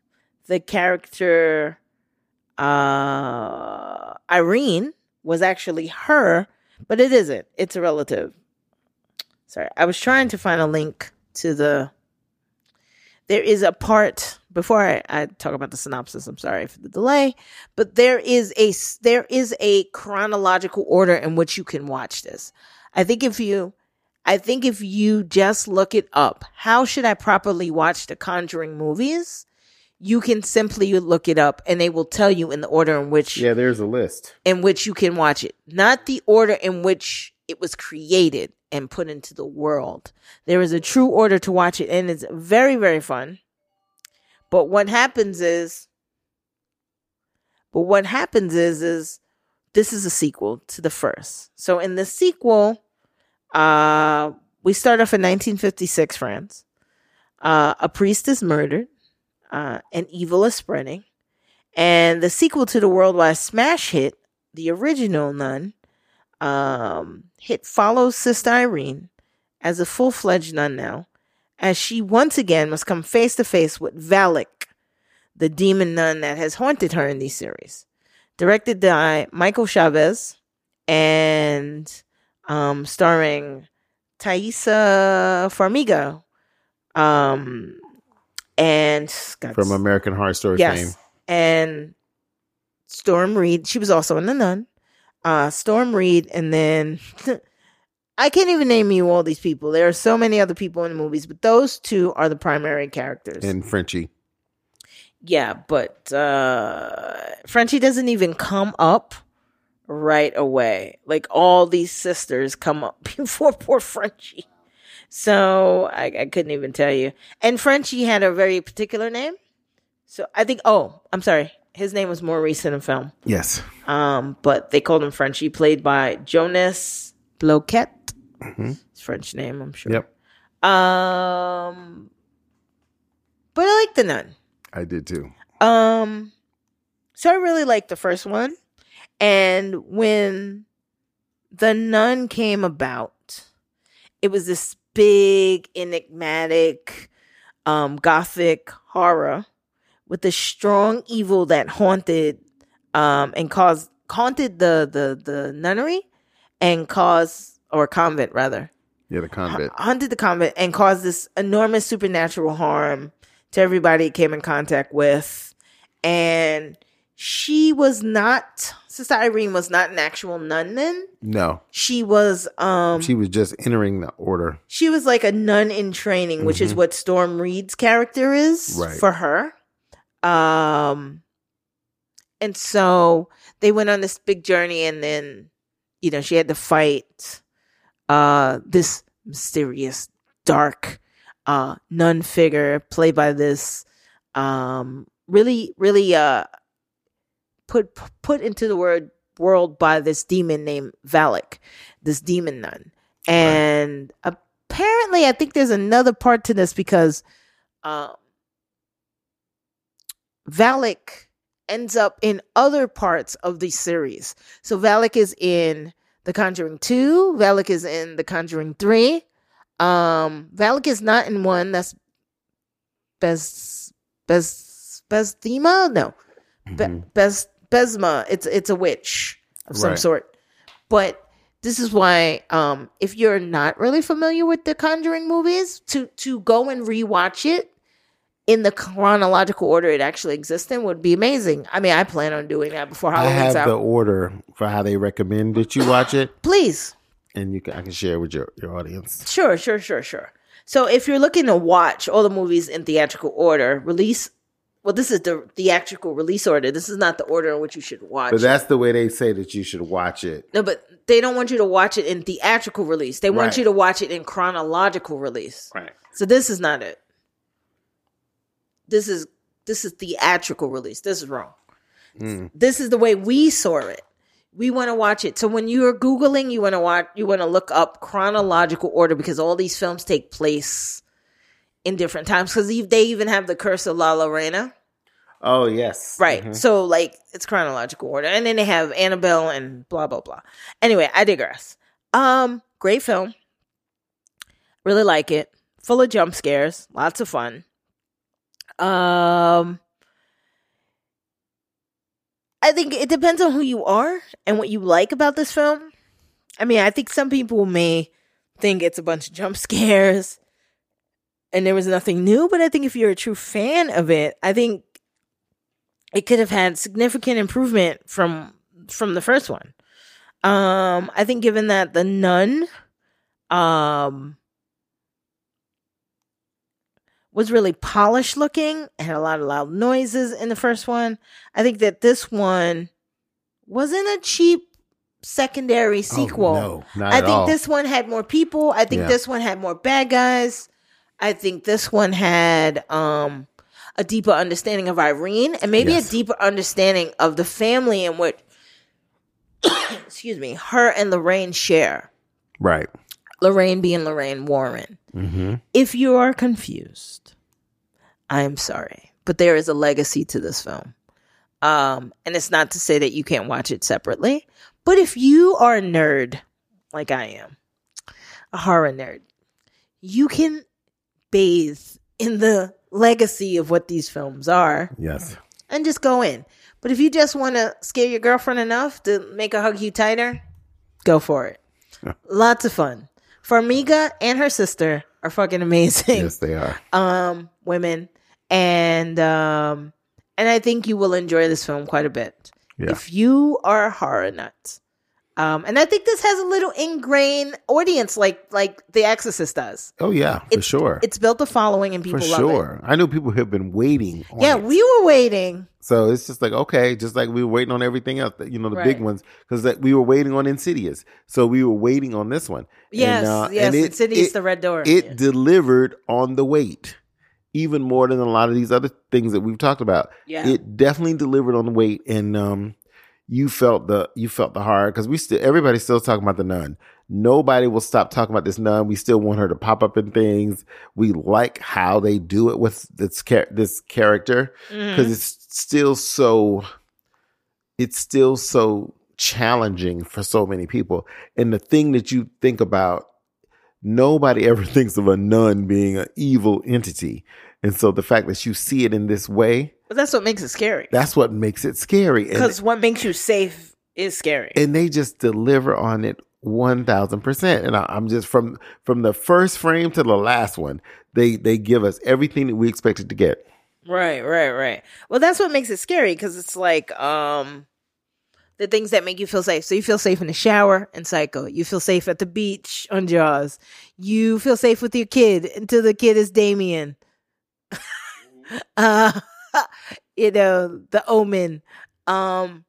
the character uh, Irene was actually her, but it isn't. It's a relative. Sorry, I was trying to find a link to the. There is a part before I, I talk about the synopsis. I'm sorry for the delay, but there is a there is a chronological order in which you can watch this. I think if you, I think if you just look it up, how should I properly watch the Conjuring movies? You can simply look it up, and they will tell you in the order in which Yeah, there's a list. in which you can watch it, not the order in which it was created and put into the world. There is a true order to watch it, and it's very, very fun. But what happens is, but what happens is, is this is a sequel to the first. So in the sequel, uh, we start off in 1956, France. Uh, a priest is murdered, uh, and evil is spreading. And the sequel to the worldwide smash hit, the original Nun, um, hit follows Sister Irene as a full fledged nun now, as she once again must come face to face with Valak, the demon nun that has haunted her in these series. Directed by Michael Chaves and um, starring Taissa Farmiga. Um, and From American Horror Story yes. fame. And Storm Reed, she was also in The Nun. Uh, Storm Reed, and then I can't even name you all these people. There are so many other people in the movies, but those two are the primary characters. And Frenchie. yeah, but uh, Frenchie doesn't even come up right away. Like all these sisters come up before poor Frenchie. So I, I couldn't even tell you. And Frenchie had a very particular name. So I think, oh, I'm sorry. His name was more recent in film. Yes. Um, but they called him Frenchie, played by Jonas Bloquet. Mhm. His French name, I'm sure. Yep. Um, but I like the nun. I did too. Um, so I really liked the first one, and when the nun came about, it was this big, enigmatic, um, gothic horror with the strong evil that haunted, um, and caused haunted the the the nunnery and caused or convent rather Yeah, the convent. haunted the convent and caused this enormous supernatural harm to everybody it came in contact with. And she was not Sister Irene was not an actual nun then. No, She was um she was just entering the order. she was like a nun in training, which is what Storm Reed's character is Mm-hmm. Right. for her. Um and so they went on this big journey and then you know she had to fight uh this mysterious dark uh nun figure played by this um really really uh put put into the word world by this demon named Valak, this demon nun. And apparently I think there's another part to this because um Valak ends up in other parts of the series. So Valak is in The Conjuring 2, Valak is in The Conjuring 3. Um Valak is not in one that's Bes Bes Besthema? No. Be- Bes Besma. It's it's a witch of some Right. sort. But this is why um if you're not really familiar with the Conjuring movies, to to go and rewatch it in the chronological order it actually exists in would be amazing. I mean, I plan on doing that before I Halloween's have out. the order for how they recommend that you watch it, Please. and you can, I can share with your, your audience. Sure, sure, sure, sure. So if you're looking to watch all the movies in theatrical order, release well, this is the theatrical release order. This is not the order in which you should watch. But it. that's the way they say that you should watch it. No, but they don't want you to watch it in theatrical release. They want Right. you to watch it in chronological release. Right. So this is not it. This is this is theatrical release. This is wrong. This is the way we saw it. We want to watch it. So when you're googling, you want to watch you want to look up chronological order because all these films take place in different times cuz they even have the curse of La Llorona. Oh yes. Right. So like it's chronological order. And then they have Annabelle and blah blah blah. Anyway, I digress. Um, great film. Really like it. Full of jump scares, lots of fun. Um I think it depends on who you are and what you like about this film. I mean, I think some people may think it's a bunch of jump scares and there was nothing new, but I think if you're a true fan of it, I think it could have had significant improvement from from the first one. Um, I think given that the nun um was really polished looking, had a lot of loud noises in the first one. I think that this one wasn't a cheap secondary sequel. Oh, no, I think all. this one had more people. I think Yeah. this one had more bad guys. I think this one had um a deeper understanding of Irene and maybe Yes. a deeper understanding of the family and what excuse me, her and Lorraine share. Right. Lorraine being Lorraine Warren. Mm-hmm. If you are confused, I am sorry, but there is a legacy to this film. Um, and it's not to say that you can't watch it separately, but if you are a nerd like I am, a horror nerd, you can bathe in the legacy of what these films are Yes. and just go in. But if you just want to scare your girlfriend enough to make her hug you tighter, go for it. Lots of fun. Farmiga and her sister are fucking amazing Yes, they are. um women and um and I think you will enjoy this film quite a bit. Yeah. If you are a horror nut. Um and I think this has a little ingrained audience like like The Exorcist does. Oh yeah, for It's- sure. It's built a following and people love it. For sure. I know people have been waiting. On Yeah, it. we were waiting. So it's just like okay, just like we were waiting on everything else, you know, the big ones, because that we were waiting on Insidious. So we were waiting on this one. Yes, yes, Insidious, it- the red door. It Yeah. delivered on the wait, even more than a lot of these other things that we've talked about. Yeah. It definitely delivered on the weight, and um, you felt the you felt the horror because we still everybody's still talking about the nun. Nobody will stop talking about this nun. We still want her to pop up in things. We like how they do it with this char- this character because Mhm. it's still so it's still so challenging for so many people. And the thing that you think about, nobody ever thinks of a nun being an evil entity. And so the fact that you see it in this way, But that's what makes it scary. that's what makes it scary. Because what makes you safe is scary. and they just deliver on it one thousand percent. And I, I'm just from from the first frame to the last one, they they give us everything that we expected to get. Right, right, right. Well, that's what makes it scary because it's like um the things that make you feel safe. So you feel safe in the shower in Psycho. You feel safe at the beach on Jaws. You feel safe with your kid until the kid is Damien. uh you know, the omen. Um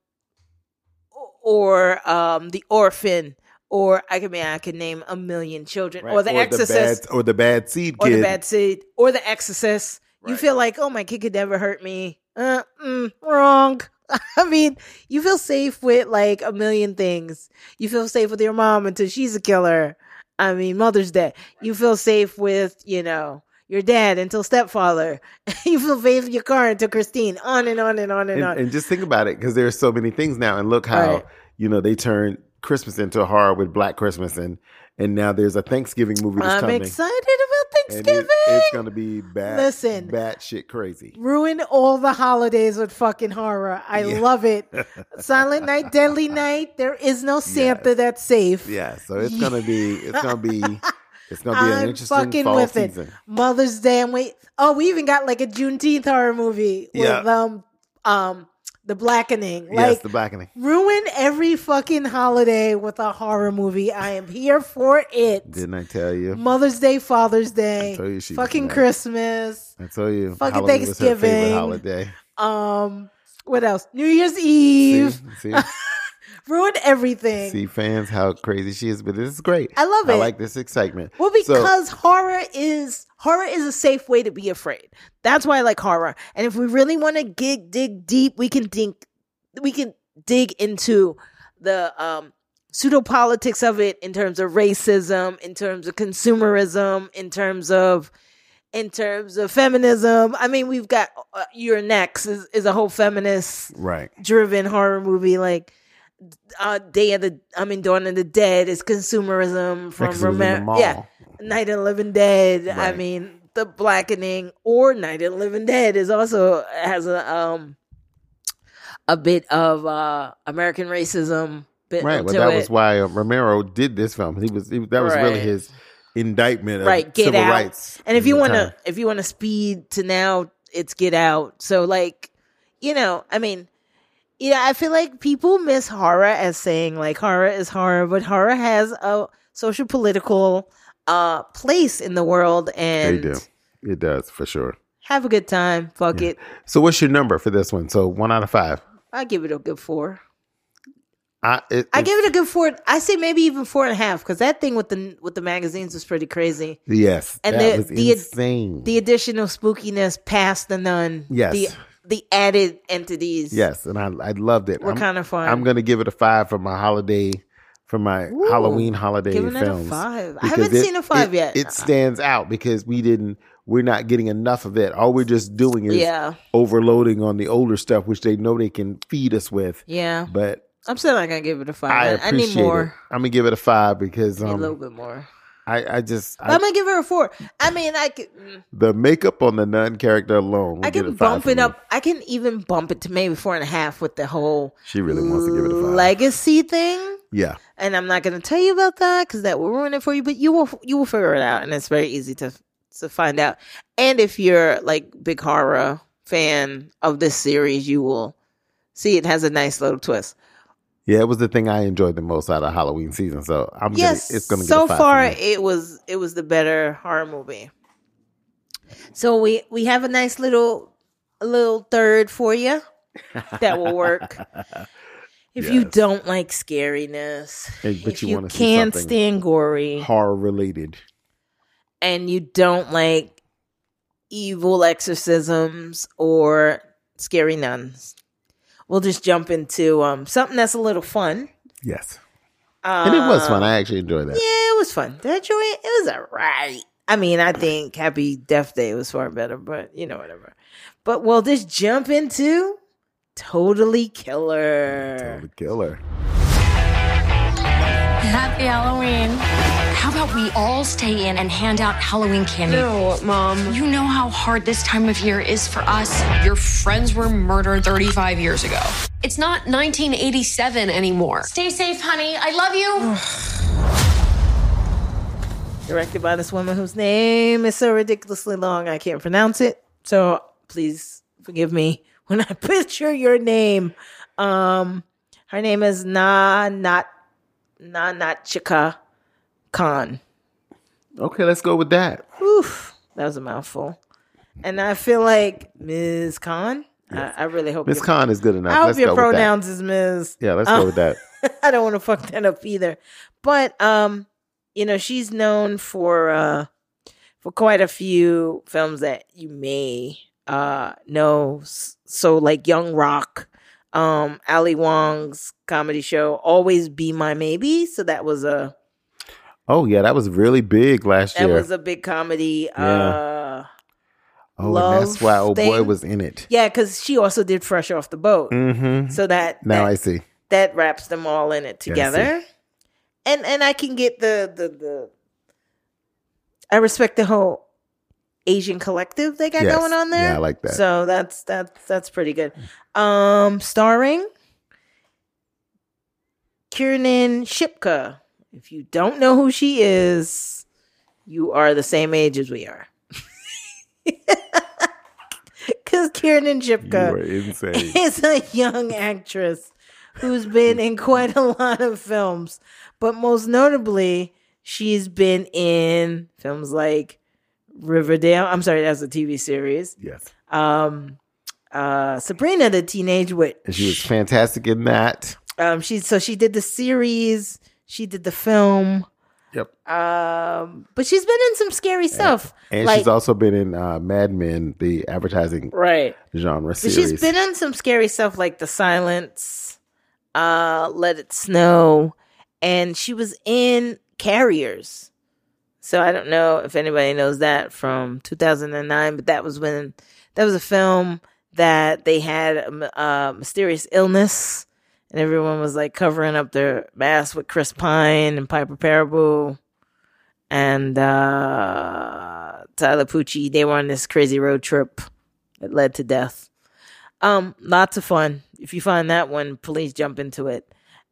or um the orphan. Or I can mean I can name a million children. Or the exorcist bad, or the bad seed or kid. the bad seed, or the exorcist. You feel like, oh, my kid could never hurt me. Uh, mm, wrong. I mean, you feel safe with like a million things. You feel safe with your mom until she's a killer. I mean, Mother's Day. You feel safe with, you know, your dad until stepfather. you feel safe with your car until Christine. On and on and on and, and, on. and just think about it because there are so many things now and look how Right. you know they turned christmas into a horror with black christmas and and now there's a thanksgiving movie that's I'm coming excited about Thanksgiving. it, it's gonna be bad Listen. bad shit crazy ruin all the holidays with fucking horror. I Yeah. love it. Silent Night, Deadly Night. There is no Santa that's safe. yeah so it's gonna be it's gonna be it's gonna be I'm interesting fucking fall with season it. Mother's Day and wait. Oh, we even got like a Juneteenth horror movie with Yeah. um um the blackening. yes Like the blackening ruin every fucking holiday with a horror movie. I am here for it. didn't i tell you Mother's Day, Father's Day, I told you she fucking. Christmas. i told you fucking Halloween was her favorite Thanksgiving. holiday Um, what else? New Year's see, Eve. see, Ruin everything. see fans how crazy she is but this is great I love it. i like this excitement Well, So- because horror is horror is a safe way to be afraid. That's why I like horror. And if we really want to dig dig deep, we can think we can dig into the um pseudo politics of it in terms of racism, in terms of consumerism, in terms of in terms of feminism. I mean, we've got uh, You're Next is, is a whole feminist right driven horror movie like uh Day of the I mean Dawn of the Dead is consumerism from Because it was in the Romero. Yeah. Night of the Living Dead. I mean the blackening or Night of the Living Dead is also has a um a bit of uh American racism bit Right. Well, that it. was why uh, Romero did this film. He was he, that was really his indictment of right get civil out rights. and if you want to if you want to speed to now it's get out so like you know i mean yeah i feel like people miss horror as saying like horror is horror but horror has a social political uh place in the world they and do, it does for sure. have a good time fuck it So, what's your number for this one? So, one out of five. i give it a good four I it, i give it a good four i say maybe even four and a half because that thing with the with the magazines was pretty crazy yes, and that the- was the- insane. the additional spookiness past the nun Yes. the the added entities yes, and I I loved it. were kind of fun I'm gonna give it a five for my holiday, for my Ooh, Halloween holiday giving it a five. I haven't seen a five it- yet. It stands out because we didn't. We're not getting enough of it. All we're just doing is Yeah. overloading on the older stuff, which they know they can feed us with. Yeah, But I'm still not gonna give it a five. I I, need more. it. I'm gonna give it a five because Need a little um, bit more. I, I just I, I'm gonna give her a four. I mean, I mm, the makeup on the nun character alone. I can bump it up. I can even bump it to maybe four and a half with the whole She really wants to give it a five. legacy thing. yeah, And I'm not gonna tell you about that because that will ruin it for you. But you will you will figure it out, and it's very easy to to find out. And if you're like big horror fan of this series, you will see it has a nice little twist. Yeah, it was the thing I enjoyed the most out of Halloween season. So I'm yes, gonna it's gonna get so a far it was it was the better horror movie. So we we have a nice little little third for you that will work. If you don't like scariness, Hey, but if you you, wanna can't stand gory, Horror related. and you don't like evil exorcisms or scary nuns, we'll just jump into um something that's a little fun. Yes, and it was fun. Um, I actually enjoyed that. Yeah, it was fun. Did I enjoy it? It was alright. I mean, I think Happy Death Day was far better, but you know, whatever. But we'll just jump into Totally Killer. The killer. Happy Halloween. How about we all stay in and hand out Halloween candy? No, Mom. You know how hard this time of year is for us. Your friends were murdered 35 years ago. It's not 1987 anymore. Stay safe, honey. I love you. Directed by this woman whose name is so ridiculously long I can't pronounce it. So please forgive me when I picture your name. Um, her name is Na Not Na Not Chika Khan. Okay, let's go with that. Oof, that was a mouthful. And I feel like Ms. Khan. I, I really hope Ms. Khan is good enough. I hope let's your pronouns is Ms. Yeah, let's Uh, go with that. I don't want to fuck that up either. But um, you know, she's known for uh for quite a few films that you may uh know. So like Young Rock, um, Ali Wong's comedy show, Always Be My Maybe. So that was a Oh yeah, that was really big last that year. That was a big comedy. Uh oh, and that's why old boy was in it. yeah, because she also did Fresh Off the Boat. Mm-hmm. So that Now that- I see. that wraps them all in it Yeah, together. and and I can get the the the I respect the whole Asian collective they got Yes. going on there. Yeah, I like that. So that's that's that's pretty good. Um starring Kiernan Shipka. If you don't know who she is, you are the same age as we are. Cause Kiernan Shipka You is a young actress who's been in quite a lot of films, but most notably, she's been in films like Riverdale. I'm sorry, that's a TV series. yes. Um, uh, Sabrina the Teenage Witch. And she was fantastic in that. Um, she so she did the series, she did the film. Yep. Um, but she's been in some scary stuff. And like, she's also been in uh, Mad Men, the advertising right. genre But she's been in some scary stuff like The Silence, uh, Let It Snow, and she was in Carriers. So I don't know if anybody knows that from 2009, but that was when that was a film that they had a, a mysterious illness, and everyone was like covering up their mask with Chris Pine and Piper Perabo and uh, Tyler Pucci. They were on this crazy road trip that led to death. Um, lots of fun. If you find that one, please jump into it.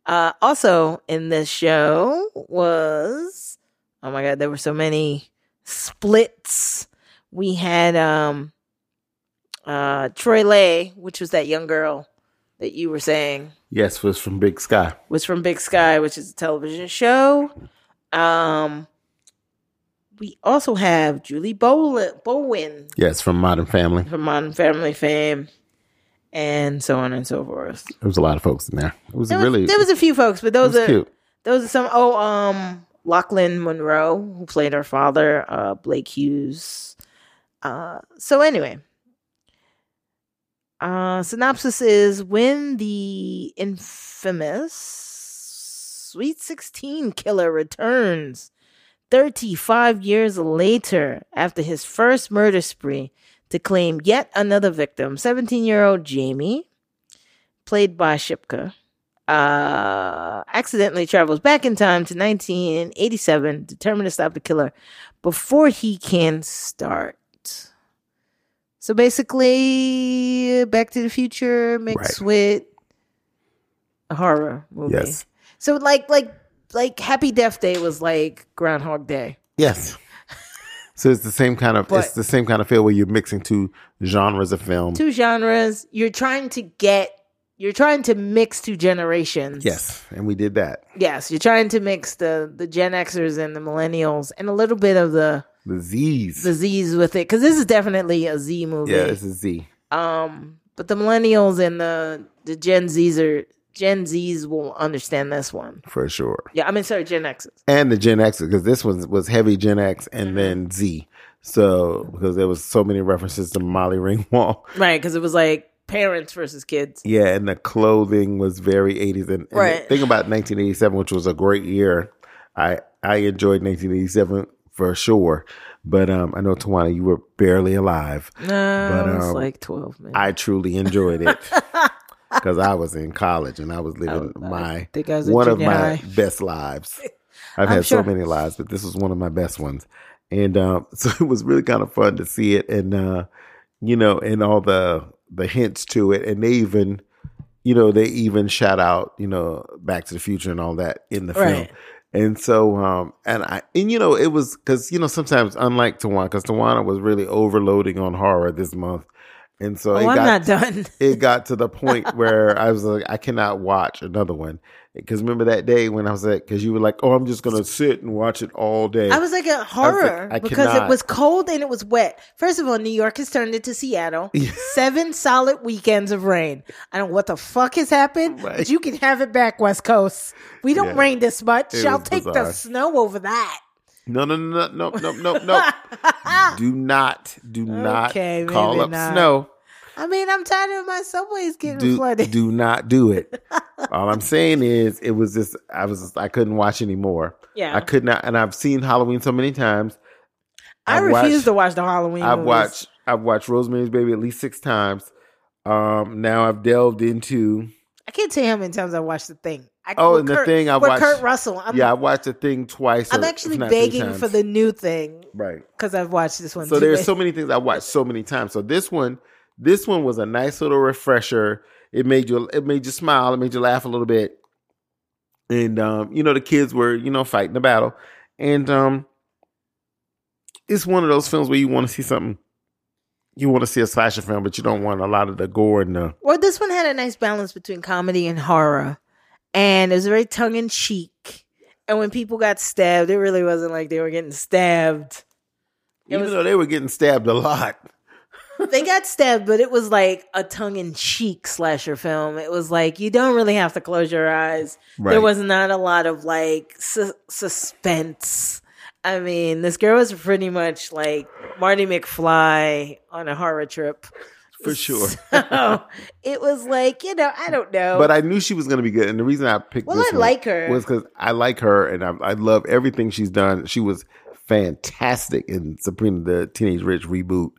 Uh, also in this show was oh my god, there were so many splits. We had um uh Troy Lay, which was that young girl that you were saying yes, was from Big Sky. was from Big Sky, which is a television show. Um, we also have Julie Bowen, Bowen Yes, from Modern Family. from Modern Family fame, and so on and so forth. There was a lot of folks in there. It was There was, really there was a few folks, but those are cute. those are some. Oh, um, Lochlyn Munro, who played her father, uh, Blake Hughes. Uh, so anyway, uh, synopsis is when the infamous Sweet 16 killer returns 35 years later after his first murder spree to claim yet another victim, 17 year old Jamie, played by Shipka, uh, accidentally travels back in time to 1987, determined to stop the killer before he can start. So basically, Back to the Future mixed Right. with a horror movie. Yes. So like like like Happy Death Day was like Groundhog Day. Yes. So it's the same kind of But- it's the same kind of feel where you're mixing two genres of film. Two genres. You're trying to get. You're trying to mix two generations. Yes, and we did that. Yes, you're trying to mix the the Gen Xers and the Millennials and a little bit of the The Z's. the Z's with it because this is definitely a Z movie. yeah, it's a Z. Um, but the Millennials and the the Gen Zs are Gen Zs will understand this one. for sure. Yeah, I mean, sorry, Gen X's. And the Gen X because this one was heavy Gen X and Mm-hmm. then Z. So because there was so many references to Molly Ringwald. Right, because it was like parents versus kids. Yeah, and the clothing was very 80s. And, and Right. the thing about 1987, which was a great year, I I enjoyed 1987 for sure. But um, I know Tawania, you were barely alive. No, But, it was um, like twelve. Man. I truly enjoyed it because I was in college and I was living I my think I was one of my high. best lives. I've I'm had sure. so many lives, but this was one of my best ones. And um, so it was really kind of fun to see it, and uh, you know, and all the the hints to it, and they even you know, they even shout out, you know, Back to the Future and all that in the film. And so, um, and I, and you know, it was because, you know, sometimes unlike Tawania, because Tawania was really overloading on horror this month. And so Oh, it I'm got, not done. it got to the point where I was like, I cannot watch another one. Because remember that day when I was like, because you were like, oh, I'm just going to sit and watch it all day. I was like a horror I because it was cold and it was wet. First of all, New York has turned into Seattle. Seven solid weekends of rain. I don't know what the fuck has happened, Right. but you can have it back, West Coast. We don't Yeah. rain this much. It I'll was take the snow over that. No, no, no, no, no, no, no, no. do not, do not Okay, call up not. snow. I mean, I'm tired of my subways getting Do, flooded. do not do it. All I'm saying is, it was just, I was, just, I couldn't watch anymore. Yeah. I could not, and I've seen Halloween so many times. I I've refuse watched- to watch the Halloween. I've movies. watched, I've watched Rosemary's Baby at least six times. Um, now I've delved into, I can't tell you how many times I watched the thing. I, oh, and the thing I watched, Kurt Russell. I'm, yeah, I watched the thing twice. I'm or- actually if not three begging for the new thing right. because I've watched this one. So there's many- so many things I watched so many times. So this one, this one was a nice little refresher. It made you it made you smile, it made you laugh a little bit. And um, you know, the kids were, you know, fighting the battle. And um it's one of those films where you want to see something you want to see a slasher film, but you don't want a lot of the gore and the Well, this one had a nice balance between comedy and horror, and it was very tongue in cheek. And when people got stabbed, it really wasn't like they were getting stabbed. It even was- though they were getting stabbed a lot. they got stabbed, but it was like a tongue in cheek slasher film. It was like you don't really have to close your eyes. Right. There was not a lot of like su- suspense. I mean, this girl was pretty much like Marty McFly on a horror trip. For sure. So it was like, you know, I don't know. But I knew she was going to be good, and the reason I picked Well, this I one like her. was because I like her, and I, I love everything she's done. She was fantastic in Sabrina the Teenage Witch reboot,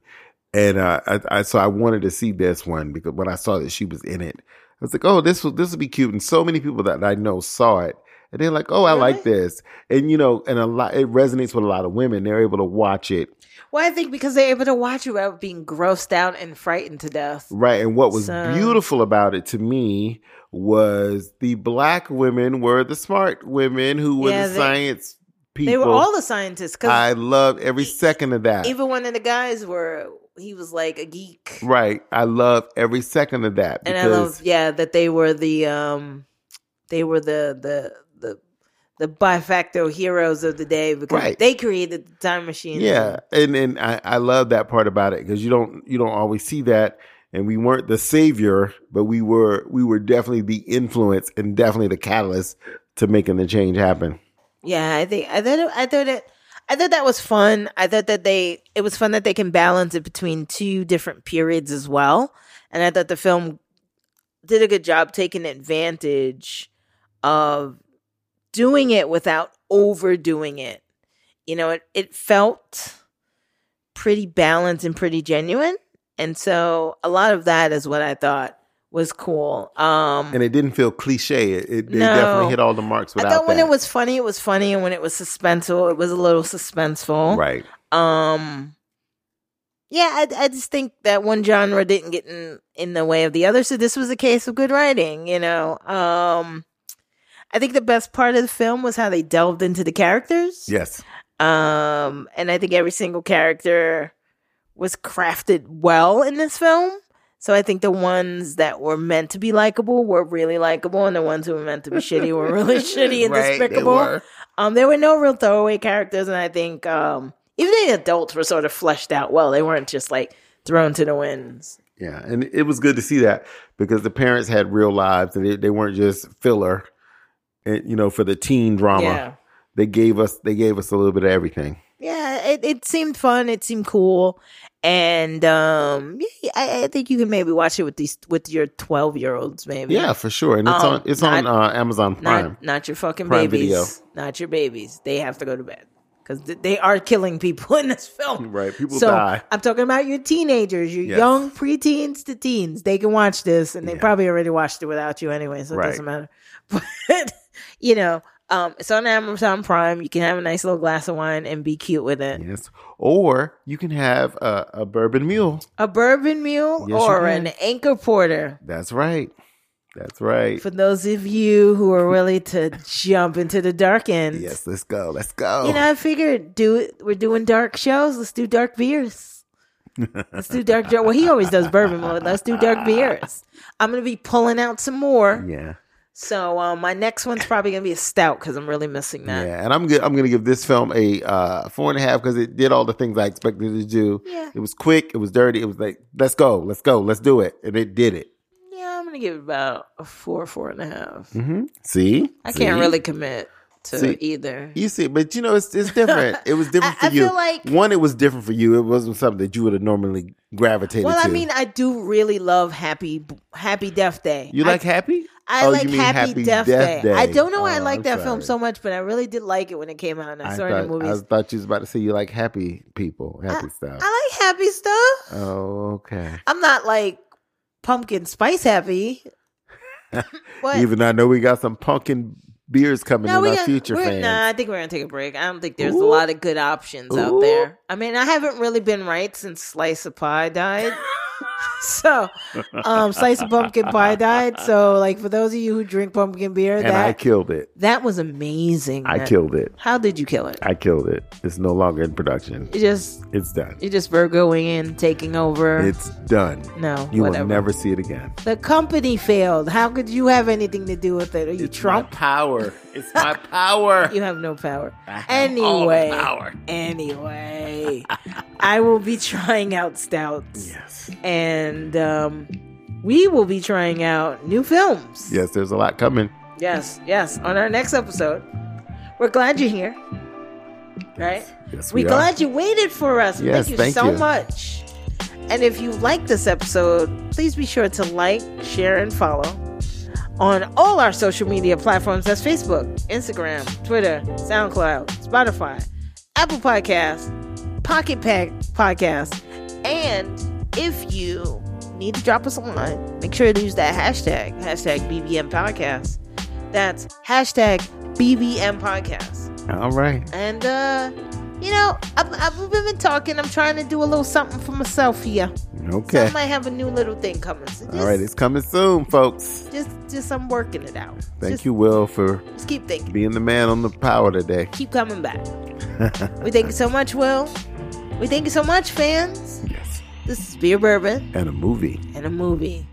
and uh, I, I so I wanted to see this one because when I saw that she was in it, I was like, oh, this will this will be cute. And so many people that I know saw it, and they're like, oh, I like this, and you know, and a lot it resonates with a lot of women. They're able to watch it, well, I think because they're able to watch it without being grossed out and frightened to death. Right. And what was So- beautiful about it to me was the black women were the smart women who were Yeah, the they- science people. They were all the scientists. I loved every second of that. even one of the guys were, he was like a geek. right. I love every second of that and I love yeah that they were the um they were the the the the by facto heroes of the day because Right. they created the time machine. yeah, and and I, I love that part about it because you don't you don't always see that. And we weren't the savior, but we were we were definitely the influence and definitely the catalyst to making the change happen. yeah. I think I thought it, I thought it. I thought that was fun. I thought that they it was fun that they can balance it between two different periods as well. And I thought the film did a good job taking advantage of doing it without overdoing it. You know, it, it felt pretty balanced and pretty genuine. And so a lot of that is what I thought was cool. Um And it didn't feel cliche. It, it No. definitely hit all the marks I thought when that. it was funny, it was funny, and when it was suspenseful, it was a little suspenseful. right. Um, yeah, I, I just think that one genre didn't get in in the way of the other, so this was a case of good writing. You know, um, I think the best part of the film was how they delved into the characters. Yes. Um, and I think every single character was crafted well in this film. So I think the ones that were meant to be likable were really likable, and the ones who were meant to be shitty were really shitty and Right, despicable. were. Um, there were no real throwaway characters, and I think um, even the adults were sort of fleshed out well. They weren't just like thrown to the winds. Yeah, and it was good to see that because the parents had real lives and they, they weren't just filler. And, you know, for the teen drama, Yeah. they gave us they gave us a little bit of everything. Yeah, it, it seemed fun. It seemed cool, and um, yeah, I, I think you can maybe watch it with these with your twelve year olds, maybe. Yeah, for sure. And it's Um, on it's not- on uh, Amazon Prime. Not not your fucking Prime babies. Video. Not your babies. They have to go to bed because they are killing people in this film. Right, people so die. I'm talking about your teenagers, your Yes. young preteens to teens. They can watch this, and they Yeah. probably already watched it without you anyway, so it Right. doesn't matter. But you know, um, it's on Amazon Prime. You can have a nice little glass of wine and be cute with it. Yes. Or you can have a, a bourbon mule. A bourbon mule Yes, or an anchor porter. That's right. That's right. For those of you who are willing to jump into the dark end. Yes, let's go. Let's go. You know, I figured do it. We're doing dark shows. Let's do dark beers. Let's do dark. Well, he always does bourbon mode. Let's do dark beers. I'm gonna be pulling out some more. yeah. So um, my next one's probably gonna be a stout because I'm really missing that. Yeah, and I'm good. I'm going to give this film a uh, four and a half because it did all the things I expected it to do. Yeah. It was quick. It was dirty. It was like, let's go, let's go, let's do it, and it did it. Yeah, I'm gonna give it about a four, four and a half. hmm See, I can't really commit to See, either. You see, but you know, it's it's different. It was different I- for I you. feel like- One, it was different for you. It wasn't something that you would have normally gravitated Well, to. I mean, I do really love Happy Happy Death Day. you I- like Happy? I Oh, like mean Happy, Death, Death Day. I don't know why I Oh, like I'm that film so much, but I really did like it when it came out, and I, I saw it in thought, the movies. I thought you was about to say you like happy people, happy stuff. I like happy stuff. oh, okay. I'm not like pumpkin spice happy. Even though I know we got some pumpkin beers coming no, in our got, future fans. Nah, I think we're gonna take a break. I don't think there's a lot of good options out there. I mean, I haven't really been right since slice of pie died. so, um, slice of pumpkin pie died. So, like for those of you who drink pumpkin beer, and that I killed it. that was amazing. I man. killed it. How did you kill it? I killed it. It's no longer in production. You just It's done. you just Virgoing in, taking over. It's done. no, You whatever. will never see it again. The company failed. How could you have anything to do with it? Are you Trump? My power. It's my power. You have no power. have Anyway, power. anyway, I will be trying out stouts, yes. and um, we will be trying out new films. Yes, there's a lot coming. Yes, yes. On our next episode, we're glad you're here. Right? Yes, We're we glad you waited for us. Yes, thank you thank so you. much. And if you like this episode, please be sure to like, share, and follow on all our social media platforms. That's Facebook, Instagram, Twitter, SoundCloud, Spotify, Apple Podcasts, Pocket Pack Podcast. And if you need to drop us a line, make sure to use that hashtag, hashtag BBM Podcast. That's hashtag BBM Podcast. All right. And uh, you know, I've, I've been talking. I'm trying to do a little something for myself here. Okay. So. I might have a new little thing coming. So just, All right. It's coming soon, folks. just, just I'm working it out. Thank Just- you, Will, for Just keep thinking. being the man on the power today. Keep coming back. we thank you so much, Will. We thank you so much, fans. yes. This is Beer Bourbon And a movie. and a movie.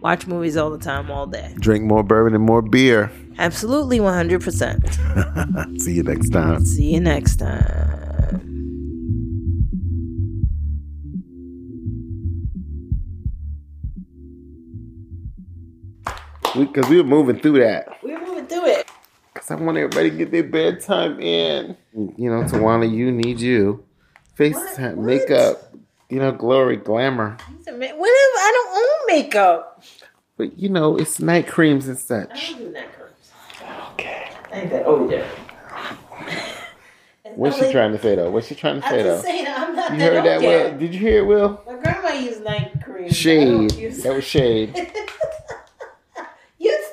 Watch movies all the time, all day. Drink more bourbon and more beer. Absolutely, 100%. See you next time. See you next time. Because we, were moving through that. We're moving through it. Because I want everybody to get their bedtime in. You know, Tawania, you need you. FaceTime, makeup, you know, glory, glamour. Whatever. I don't own makeup. But, you know, it's night creams and such. I don't do that curves. Okay. I ain't that oh, old yet. What's she trying to say, though? What's she trying to say, though? saying, I'm not You that heard that. Will? Did you hear it, Will? My grandma used night cream. Shade. use- That was shade. Yes.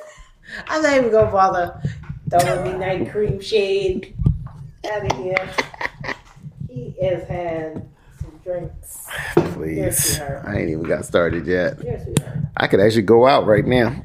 I'm not even gonna bother throwing me night cream shade out of here. He is had drinks. Please. I ain't even got started yet. Yes. I could actually go out right now.